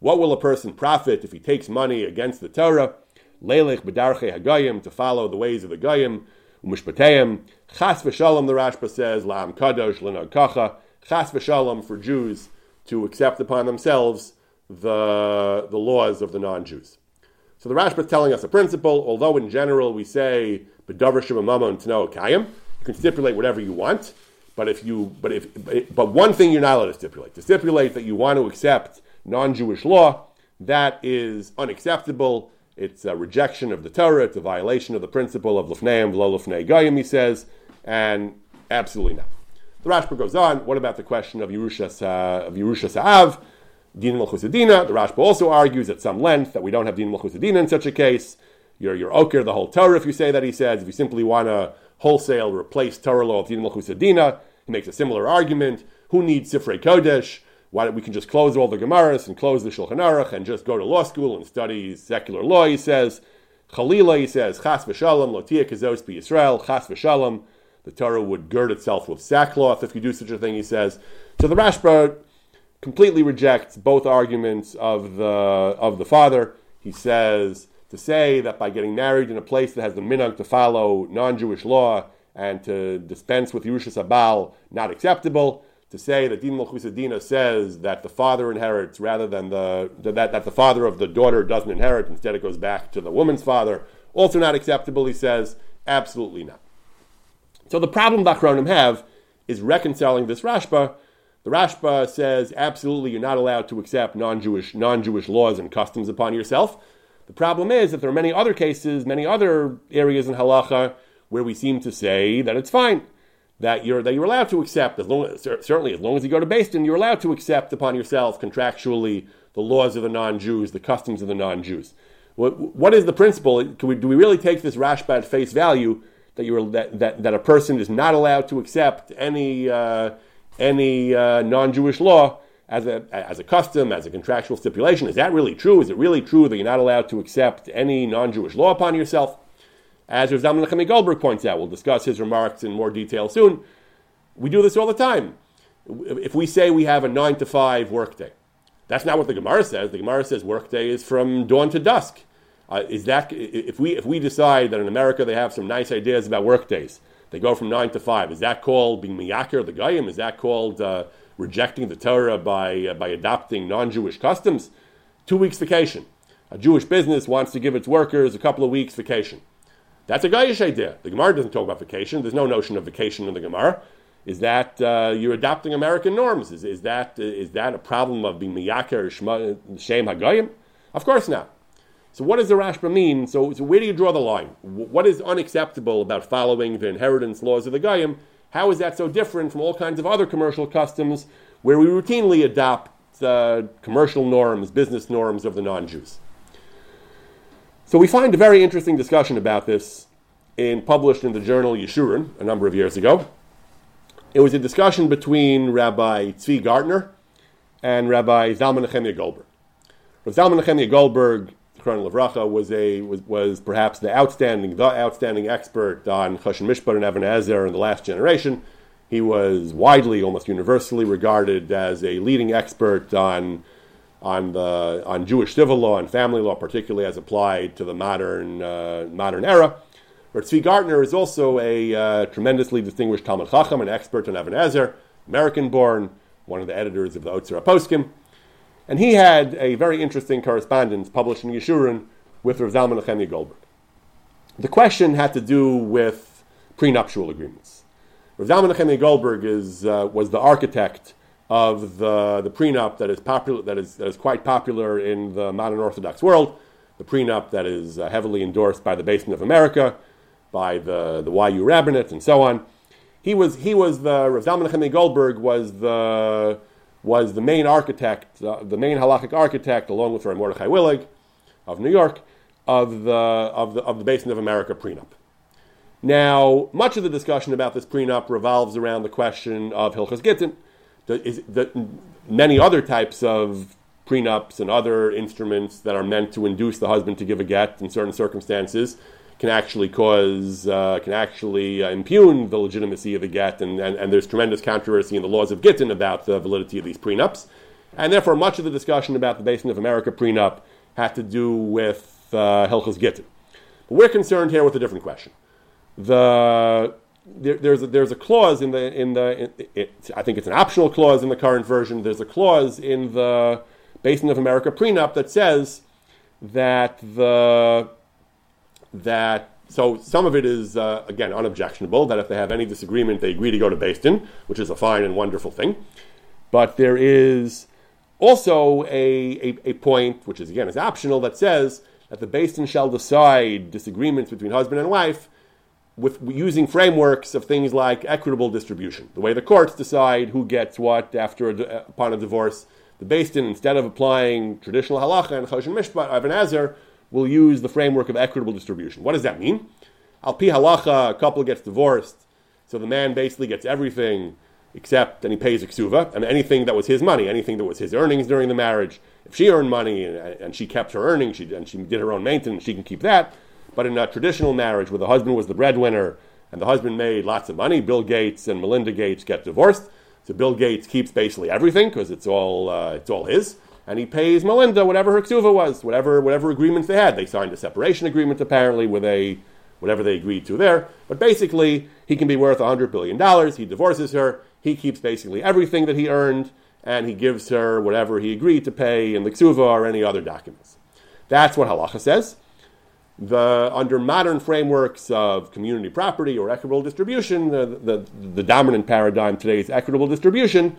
What will a person profit if he takes money against the Torah? Leilech b'darche hagayim, to follow the ways of the Goyim, umishpateim. Chas v'shalom, the Rashba says, la'am kadosh l'nag kacha. Chas v'shalom for Jews to accept upon themselves the, the laws of the non-Jews. So the Rashba is telling us a principle, although in general we say, and tano kayim, you can stipulate whatever you want, but if you, but if, but one thing you're not allowed to stipulate, to stipulate that you want to accept non-Jewish law, that is unacceptable, it's a rejection of the Torah. It's a violation of the principle of lefneim v'lo lefnei goyim. He says, and absolutely not. The Rashba goes on. What about the question of Yerusha uh, of Yerusha Sa'av? Din Malchusadina. The Rashba also argues at some length that we don't have Din Malchusadina in such a case. You're, you're okir the whole Torah if you say that, he says. If you simply want to wholesale replace Torah law with Din Malchusadina, he makes a similar argument. Who needs Sifrei Kodesh? Why don't we can just close all the Gemaras and close the Shulchan Aruch and just go to law school and study secular law? He says. Chalila, he says, Chas v'shalom, lotia kazos Yisrael, Chas v'shalom. The Torah would gird itself with sackcloth if you do such a thing, he says. So the Rashba completely rejects both arguments of the, of the father. He says to say that by getting married in a place that has the minhag to follow non Jewish law and to dispense with Yerushas Baal, not acceptable to say that Din Malchusadina says that the father inherits rather than the that, that the father of the daughter doesn't inherit, instead it goes back to the woman's father, also not acceptable, he says, absolutely not. So the problem Bachronim have is reconciling this Rashba. The Rashba says absolutely you're not allowed to accept non-Jewish non-Jewish laws and customs upon yourself. The problem is that there are many other cases, many other areas in halacha where we seem to say that it's fine that you're that you're allowed to accept as long as, certainly as long as you go to Din, you're allowed to accept upon yourself contractually the laws of the non-Jews, the customs of the non-Jews. What, what is the principle? We, do we really take this Rashba at face value that you're that, that, that a person is not allowed to accept any uh, any uh, non-Jewish law as a as a custom, as a contractual stipulation? Is that really true? Is it really true that you're not allowed to accept any non-Jewish law upon yourself? As Rav Zalman Goldberg points out, we'll discuss his remarks in more detail soon. We do this all the time. If we say we have a nine to five workday, that's not what the Gemara says. The Gemara says workday is from dawn to dusk. Uh, is that if we if we decide that in America they have some nice ideas about workdays, they go from nine to five. Is that called being miyakir the goyim? Is that called uh, rejecting the Torah by uh, by adopting non-Jewish customs? Two weeks vacation. A Jewish business wants to give its workers a couple of weeks vacation. That's a Gayish idea. The Gemara doesn't talk about vacation. There's no notion of vacation in the Gemara. Is that uh, you're adopting American norms? Is, is, that, uh, that a problem of being miyaker shem hagayim? Of course not. So what does the Rashba mean? So, so, where do you draw the line? What is unacceptable about following the inheritance laws of the Goyim? How is that so different from all kinds of other commercial customs where we routinely adopt uh, commercial norms, business norms of the non-Jews? So we find a very interesting discussion about this in published in the journal Yeshurun a number of years ago. It was a discussion between Rabbi Tzvi Gartner and Rabbi Zalman Nechemia Goldberg. Rabbi Zalman Nechemia Goldberg, Chron Levracha, was a was, was perhaps the outstanding the outstanding expert on Choshen Mishpat and Even HaEzer in the last generation. He was widely, almost universally regarded as a leading expert on on the on Jewish civil law and family law, particularly as applied to the modern uh, modern era. But Tzvi Gartner is also a uh, tremendously distinguished Talmid Chacham, an expert on Even HaEzer, American-born, one of the editors of the Otzar Poskim. And he had a very interesting correspondence published in Yeshurun with Rav Zalman Nechemia Goldberg. The question had to do with prenuptial agreements. Rav Zalman Nechemia Goldberg is, uh, was the architect of the, the prenup that is, popular, that, is, that is quite popular in the modern Orthodox world, the prenup that is uh, heavily endorsed by the Din of America, by the, the YU rabbinate, and so on. He was, he was the, Rav Zalman Nechemia Goldberg was the, was the main architect, uh, the main halachic architect, along with Rav Mordechai Willig of New York, of the, of the, of the Beis Din of America prenup. Now, much of the discussion about this prenup revolves around the question of Hilchas Gittin. Is, the, many other types of prenups and other instruments that are meant to induce the husband to give a get in certain circumstances can actually cause, uh, can actually uh, impugn the legitimacy of a get, and, and, and, there's tremendous controversy in the laws of Gittin about the validity of these prenups. And therefore, much of the discussion about the Beis Din of America prenup had to do with uh, Hilchos Gittin. But we're concerned here with a different question. The there, there's a, there's a clause in the in the in, it, I think it's an optional clause in the current version. There's a clause in the Beis Din of America prenup that says that the that so some of it is uh, again unobjectionable. That if they have any disagreement, they agree to go to Din, which is a fine and wonderful thing. But there is also a, a, a point, which is again is optional, that says that the Din shall decide disagreements between husband and wife with using frameworks of things like equitable distribution. The way the courts decide who gets what after a, upon a divorce, the Din, instead of applying traditional halacha and choshen mishpat, Ibn Ezer, will use the framework of equitable distribution. What does that mean? Al pi halacha, a couple gets divorced, so the man basically gets everything except, and he pays a ksuva, and anything that was his money, anything that was his earnings during the marriage. If she earned money and, and she kept her earnings, she, and she did her own maintenance, she can keep that. But in a traditional marriage where the husband was the breadwinner and the husband made lots of money, Bill Gates and Melinda Gates get divorced. So Bill Gates keeps basically everything because it's all uh, it's all his and he pays Melinda whatever her ksuva was, whatever whatever agreements they had. They signed a separation agreement apparently with a whatever they agreed to there. But basically, he can be worth hundred billion dollars. He divorces her. He keeps basically everything that he earned, and he gives her whatever he agreed to pay in the ksuva or any other documents. That's what halacha says. The, under modern frameworks of community property or equitable distribution, the, the, the dominant paradigm today is equitable distribution.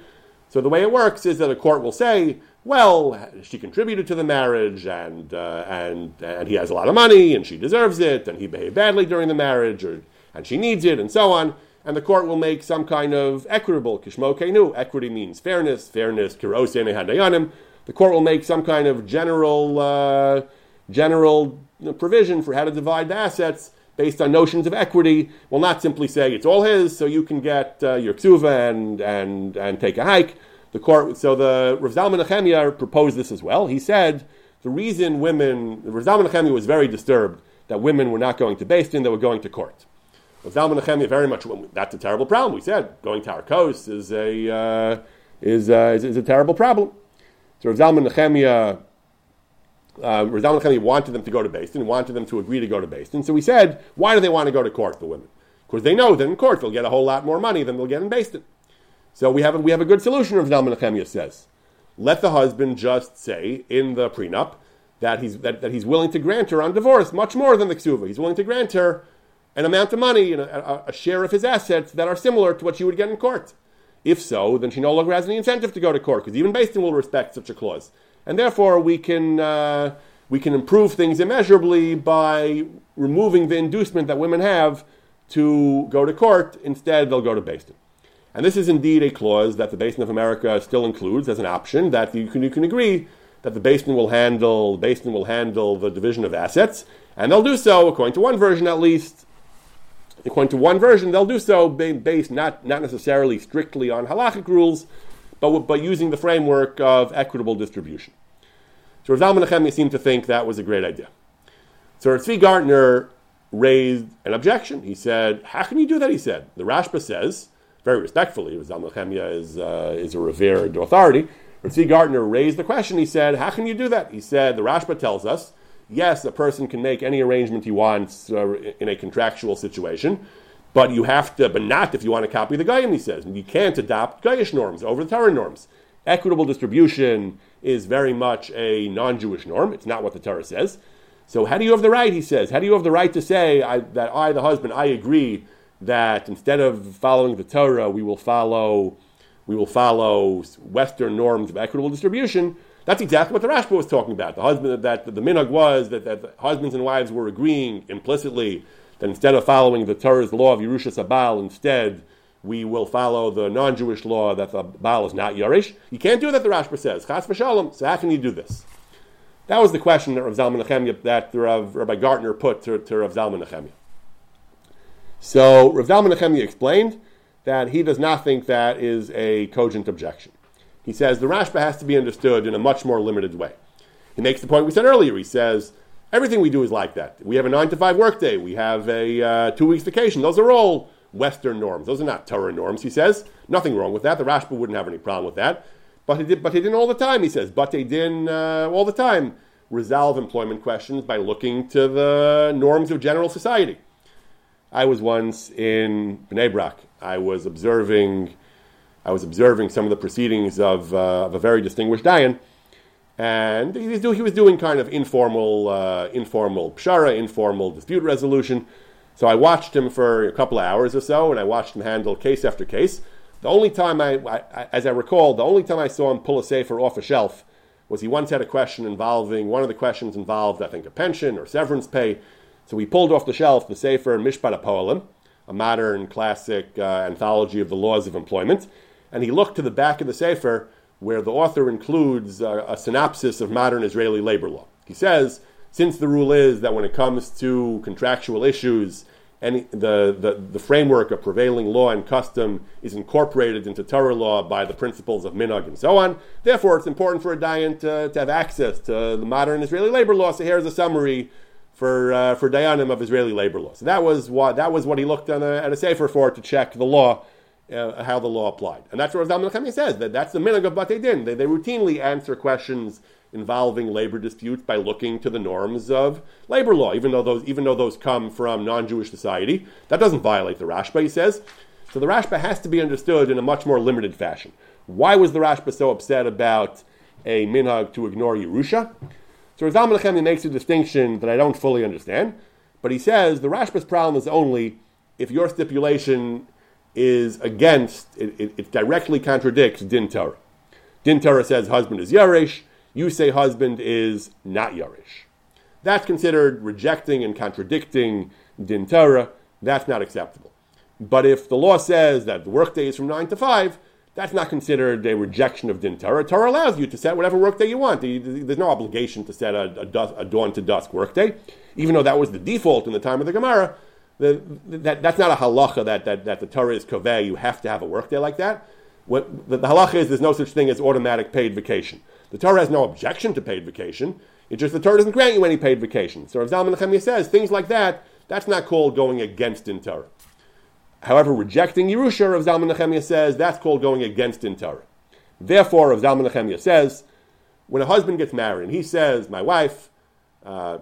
So the way it works is that a court will say, well, she contributed to the marriage, and uh, and and he has a lot of money, and she deserves it, and he behaved badly during the marriage, or and she needs it, and so on. And the court will make some kind of equitable kishmo kenu. Equity means fairness. Fairness kirosene hadayanim. The court will make some kind of general uh, general provision for how to divide the assets based on notions of equity. Will not simply say it's all his, so you can get uh, your ksuva and and and take a hike the court. So the Rav Zalman Nechemia proposed this as well. He said the reason women, Rav Zalman Nechemia was very disturbed that women were not going to Din, they were going to court. Rav Zalman Nechemia very much that's a terrible problem. We said going to arkos is a uh, is, uh, is, is a terrible problem. So Rav Zalman Nechemia. Uh, Rav Zalman wanted them to go to Beis Din, wanted them to agree to go to Beis Din. So we said, why do they want to go to court, the women? Because they know that in court they'll get a whole lot more money than they'll get in Beis Din. So we have a, we have a good solution, Rav Zalman says. Let the husband just say in the prenup that he's, that, that he's willing to grant her on divorce much more than the ksuva. He's willing to grant her an amount of money and a, a, share of his assets that are similar to what she would get in court. If so, then she no longer has any incentive to go to court because even Beis Din will respect such a clause. And therefore, we can, uh, we can improve things immeasurably by removing the inducement that women have to go to court. Instead, they'll go to Beis Din. And this is indeed a clause that the Beis Din of America still includes as an option that you can, you can agree that the Beis Din will handle the Beis Din will handle the division of assets, and they'll do so according to one version at least. According to one version, they'll do so based not, not necessarily strictly on halachic rules, but, but using the framework of equitable distribution. So Rav Zalman seemed to think that was a great idea. So Tzvi Gartner raised an objection. He said, "How can you do that?" He said, "The Rashba says." very respectfully, Zalman Nechemia is, uh, is a revered authority. Ritzi Gartner raised the question. He said, How can you do that? He said, The Rashba tells us, yes, a person can make any arrangement he wants uh, in a contractual situation, but you have to, but not if you want to copy the Goyim, he says. You can't adopt Goyish norms over the Torah norms. Equitable distribution is very much a non Jewish norm. It's not what the Torah says. So, how do you have the right, he says, how do you have the right to say I, that I, the husband, I agree that instead of following the Torah, we will follow, we will follow Western norms of equitable distribution? That's exactly what the Rashba was talking about. The husband that the minhag was that, that husbands and wives were agreeing implicitly that instead of following the Torah's law of Yerushas Baal, instead we will follow the non-Jewish law that the Baal is not Yorish. You can't do that, the Rashba says. Chas v'shalom. So how can you do this? That was the question that Rav Zalman Nechemia, that Rav, Rabbi Gartner put to, to Rav Zalman Nechemia. So Rav Zalman Nechemia explained that he does not think that is a cogent objection. He says the Rashba has to be understood in a much more limited way. He makes the point we said earlier. He says everything we do is like that. We have a nine to five workday. We have a uh, two weeks vacation. Those are all Western norms. Those are not Torah norms. He says nothing wrong with that. The Rashba wouldn't have any problem with that. But he did. But he didn't all the time. He says, but they didn't uh, all the time resolve employment questions by looking to the norms of general society. I was once in Bnei Brak. I was observing I was observing some of the proceedings of, uh, of a very distinguished Dayan, and he was, doing kind of informal, uh, informal pshara, informal dispute resolution. So I watched him for a couple of hours or so, and I watched him handle case after case. The only time I, I, as I recall, the only time I saw him pull a sefer off a shelf was he once had a question involving, one of the questions involved, I think, a pension or severance pay. So he pulled off the shelf the Sefer Mishpat Poelim, a modern classic uh, anthology of the laws of employment and he looked to the back of the Sefer where the author includes a, a synopsis of modern Israeli labor law. He says, since the rule is that when it comes to contractual issues, any, the, the, the framework of prevailing law and custom is incorporated into Torah law by the principles of minhag and so on. Therefore, it's important for a dayan to, to have access to the modern Israeli labor law. So here's a summary for uh, for dayanim of Israeli labor law. So that was what that was what he looked a, at a sefer for to check the law uh, how the law applied. And that's what Rav Zalman says, that that's the minhag of Batei Din. They, they routinely answer questions involving labor disputes by looking to the norms of labor law, even though those, even though those come from non-Jewish society. That doesn't violate the Rashba, he says. So the Rashba has to be understood in a much more limited fashion. Why was the Rashba so upset about a minhag to ignore Yerusha? So Rav Zalman makes a distinction that I don't fully understand, but he says the Rashba's problem is only if your stipulation is against, it, it, it, directly contradicts Din Torah. Din Torah says husband is Yaresh, you say husband is not Yaresh. That's considered rejecting and contradicting Din Torah. That's not acceptable. But if the law says that the workday is from 9 to 5, that's not considered a rejection of Din Torah. Torah allows you to set whatever workday you want. There's no obligation to set a, a, a dawn to dusk workday, even though that was the default in the time of the Gemara that, that's not a halacha that, that, that the Torah is koveh, you have to have a workday like that. What, the, the halacha is there's no such thing as automatic paid vacation. The Torah has no objection to paid vacation. It's just the Torah doesn't grant you any paid vacation. So Rav Zalman Nechemia says things like that, that's not called going against in Torah. However, rejecting Yerusha, Rav Zalman Nechemia says that's called going against in Torah. Therefore, Rav Zalman Nechemia says, when a husband gets married and he says, my wife, uh,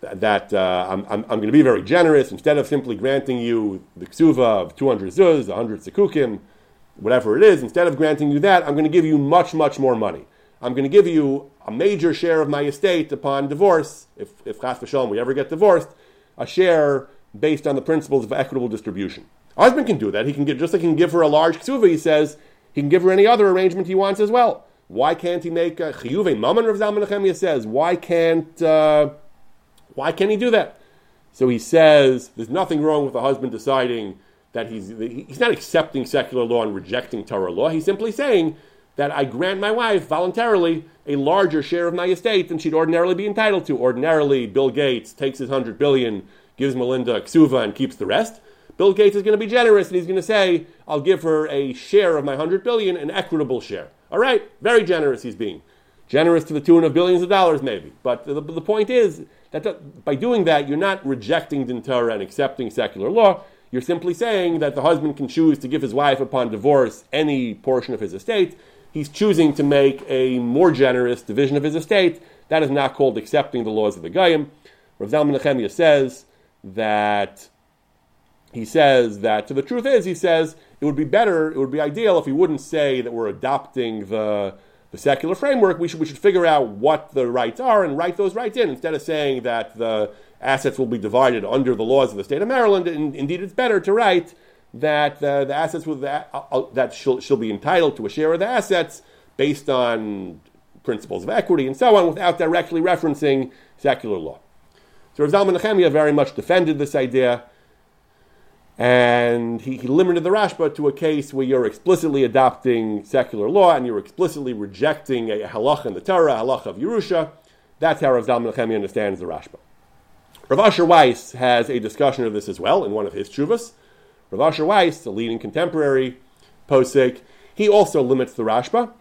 that uh, I'm, I'm, I'm going to be very generous. Instead of simply granting you the ksuva of 200 zuz, 100 sekukim, whatever it is, instead of granting you that, I'm going to give you much, much more money. I'm going to give you a major share of my estate upon divorce, if, if chas v'shalom, we ever get divorced, a share based on the principles of equitable distribution. Husband can do that. He can give, just like he can give her a large ksuva, he says, he can give her any other arrangement he wants as well. Why can't he make a chiyuve mammon? Rav Zalman says, why can't uh, why can't he do that? So he says there's nothing wrong with the husband deciding that he's he's not accepting secular law and rejecting Torah law. He's simply saying that I grant my wife voluntarily a larger share of my estate than she'd ordinarily be entitled to. Ordinarily, Bill Gates takes his hundred billion, gives Melinda ksuva, and keeps the rest. Bill Gates is going to be generous and he's going to say, I'll give her a share of my hundred billion, an equitable share. All right, very generous he's being. Generous to the tune of billions of dollars, maybe. But the, the point is that by doing that, you're not rejecting Din Torah and accepting secular law. You're simply saying that the husband can choose to give his wife upon divorce any portion of his estate. He's choosing to make a more generous division of his estate. That is not called accepting the laws of the Goyim. Rav Zalman Nechemia says that he says that, so the truth is, he says, it would be better, it would be ideal if we wouldn't say that we're adopting the, the secular framework. We should, we should figure out what the rights are and write those rights in instead of saying that the assets will be divided under the laws of the state of Maryland. And indeed, it's better to write that the, the assets will, that, uh, uh, that she'll, she'll be entitled to a share of the assets based on principles of equity and so on without directly referencing secular law. So Rav Zalman Nechemia very much defended this idea, and he, he, limited the Rashba to a case where you're explicitly adopting secular law and you're explicitly rejecting a halacha in the Torah, a halacha of Yerusha. That's how Rav Zalman Nechemia understands the Rashba. Rav Asher Weiss has a discussion of this as well in one of his chuvas. Rav Asher Weiss, a leading contemporary posik, he also limits the Rashba.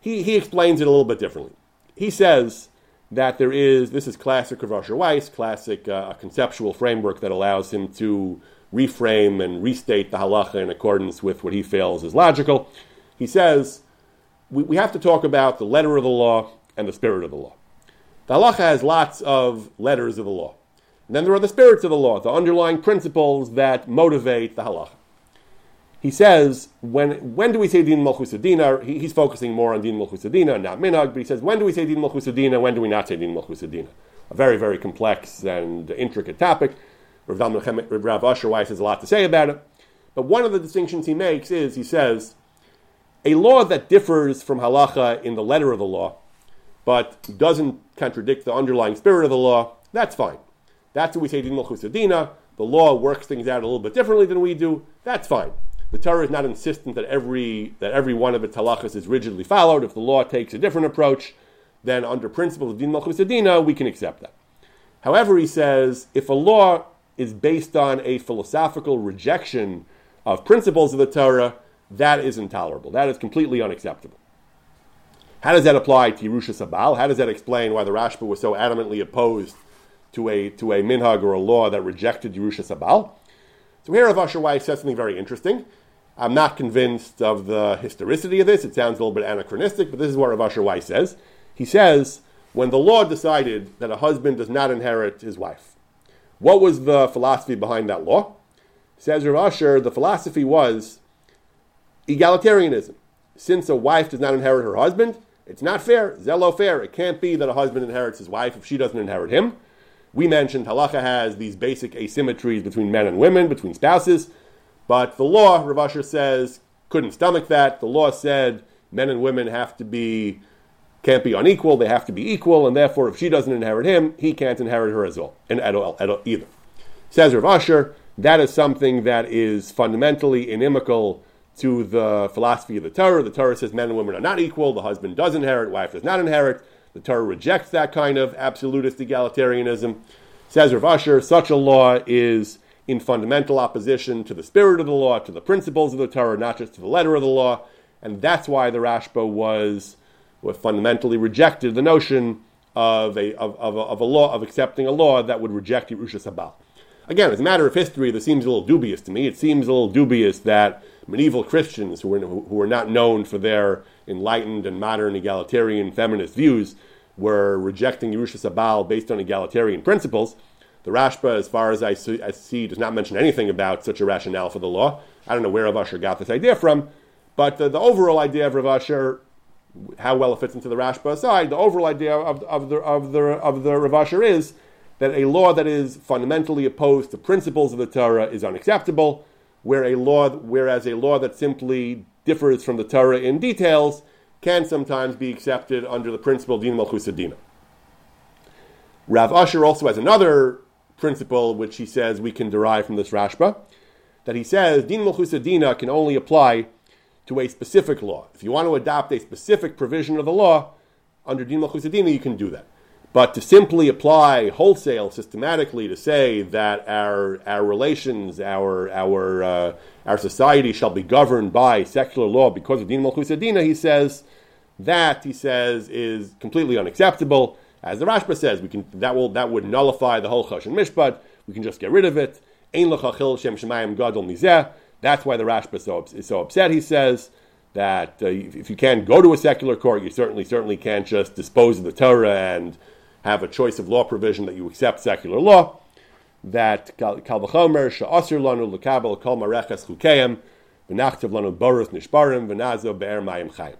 He, he explains it a little bit differently. He says that there is, this is classic Rav Asher Weiss, classic uh, conceptual framework that allows him to reframe and restate the halacha in accordance with what he feels is logical. He says we, we have to talk about the letter of the law and the spirit of the law. The halacha has lots of letters of the law. And then there are the spirits of the law, the underlying principles that motivate the halacha. He says, when, when do we say din malchus adina? He, he's focusing more on din malchus adina, not minag, but he says, when do we say din malchus adina? When do we not say din malchus adina? A very, very complex and intricate topic. Rav, Asher Weiss has a lot to say about it. But one of the distinctions he makes is, he says, a law that differs from halacha in the letter of the law, but doesn't contradict the underlying spirit of the law, that's fine. That's what we say din malchus adina. The law works things out a little bit differently than we do. That's fine. The Torah is not insistent that every that every one of its halachas is rigidly followed. If the law takes a different approach, then under principles of din malchus adina, we can accept that. However, he says if a law is based on a philosophical rejection of principles of the Torah, that is intolerable. That is completely unacceptable. How does that apply to Yerushas Baal? How does that explain why the Rashba was so adamantly opposed to a, to a minhag or a law that rejected Yerushas Baal? So here Rav Asher Weiss says something very interesting. I'm not convinced of the historicity of this. It sounds a little bit anachronistic, but this is what Rav Asher Weiss says. He says, when the law decided that a husband does not inherit his wife, what was the philosophy behind that law? Says Rav Asher, the philosophy was egalitarianism. Since a wife does not inherit her husband, it's not fair. Zelo fair. It can't be that a husband inherits his wife if she doesn't inherit him. We mentioned halacha has these basic asymmetries between men and women, between spouses, but the law, Rav Asher says, couldn't stomach that. The law said men and women have to be can't be unequal; they have to be equal, and therefore, if she doesn't inherit him, he can't inherit her as well, and at all, at all either. Says Rav Asher, that is something that is fundamentally inimical to the philosophy of the Torah. The Torah says men and women are not equal. The husband does inherit, wife does not inherit. The Torah rejects that kind of absolutist egalitarianism. Says Rav Asher, such a law is in fundamental opposition to the spirit of the law, to the principles of the Torah, not just to the letter of the law. And that's why the Rashba was fundamentally rejected the notion of a, of, of, a, of a law, of accepting a law that would reject Yerushas Baal. Again, as a matter of history, this seems a little dubious to me. It seems a little dubious that medieval Christians, who were, who were not known for their enlightened and modern egalitarian feminist views, were rejecting Yerushas Baal based on egalitarian principles. The Rashba, as far as I see, I see, does not mention anything about such a rationale for the law. I don't know where Rav Asher got this idea from, but the, the overall idea of Rav Asher how well it fits into the Rashba aside, the overall idea of, of the of the of the Rav Asher is that a law that is fundamentally opposed to principles of the Torah is unacceptable, where a law whereas a law that simply differs from the Torah in details can sometimes be accepted under the principle din malchus adina. Rav Asher also has another principle which he says we can derive from this Rashba, that he says din malchus adina can only apply to a specific law. If you want to adopt a specific provision of the law under Din Malchus you can do that. But to simply apply wholesale systematically to say that our our relations, our our uh, our society shall be governed by secular law because of Din Malchus he says that he says is completely unacceptable. As the Rashba says, we can that will that would nullify the whole Choshen Mishpat. We can just get rid of it. Ein shem shemayim gadol mizeh. That's why the Rashba is so, is so upset. He says that uh, if you can't go to a secular court, you certainly certainly can't just dispose of the Torah and have a choice of law provision that you accept secular law. That lanu v'nachtav lanu boros nishbarim v'nazo be'er mayim chayim.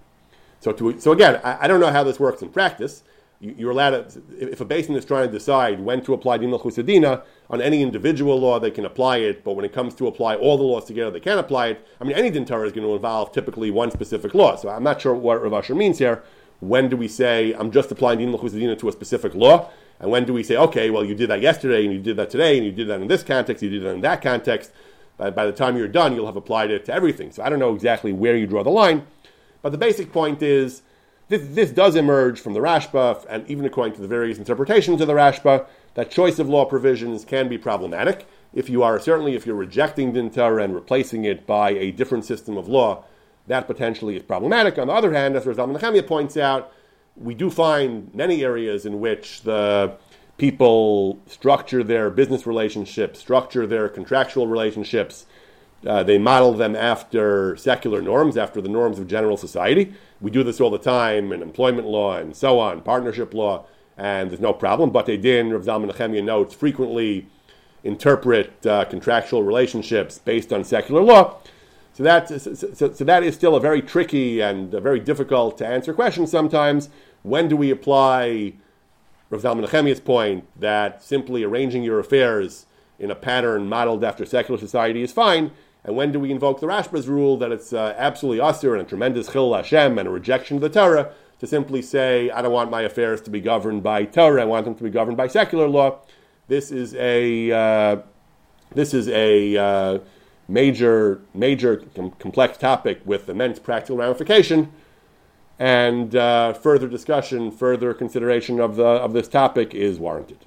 So, to, so again, I, I, don't know how this works in practice. You, are allowed to, if a Beis Din is trying to decide when to apply din chusadina on any individual law, they can apply it. But when it comes to apply all the laws together, they can't apply it. I mean, any din Torah is going to involve typically one specific law. So I'm not sure what Rav Asher means here. When do we say I'm just applying din chusadina to a specific law? And when do we say, okay, well, you did that yesterday, and you did that today, and you did that in this context, you did that in that context. By, by the time you're done, you'll have applied it to everything. So I don't know exactly where you draw the line, but the basic point is this, this does emerge from the Rashba, and even according to the various interpretations of the Rashba, that choice of law provisions can be problematic. If you are certainly if you're rejecting Din Torah and replacing it by a different system of law, that potentially is problematic. On the other hand, as Rav Nechemia points out, we do find many areas in which the people structure their business relationships, structure their contractual relationships. Uh, they model them after secular norms, after the norms of general society. We do this all the time in employment law and so on, partnership law, and there's no problem. But they did, Rav Zalman Nechemia notes, frequently interpret uh, contractual relationships based on secular law. So that, so, so, so that is still a very tricky and very difficult to answer question sometimes. When do we apply Rav Zalman Nechemia's point that simply arranging your affairs in a pattern modeled after secular society is fine? And when do we invoke the Rashba's rule that it's uh, absolutely usher and a tremendous chil Hashem and a rejection of the Torah to simply say, I don't want my affairs to be governed by Torah, I want them to be governed by secular law? This is a, uh, this is a, uh, major, major com- complex topic with immense practical ramification. And uh, further discussion, further consideration of, the, of this topic is warranted.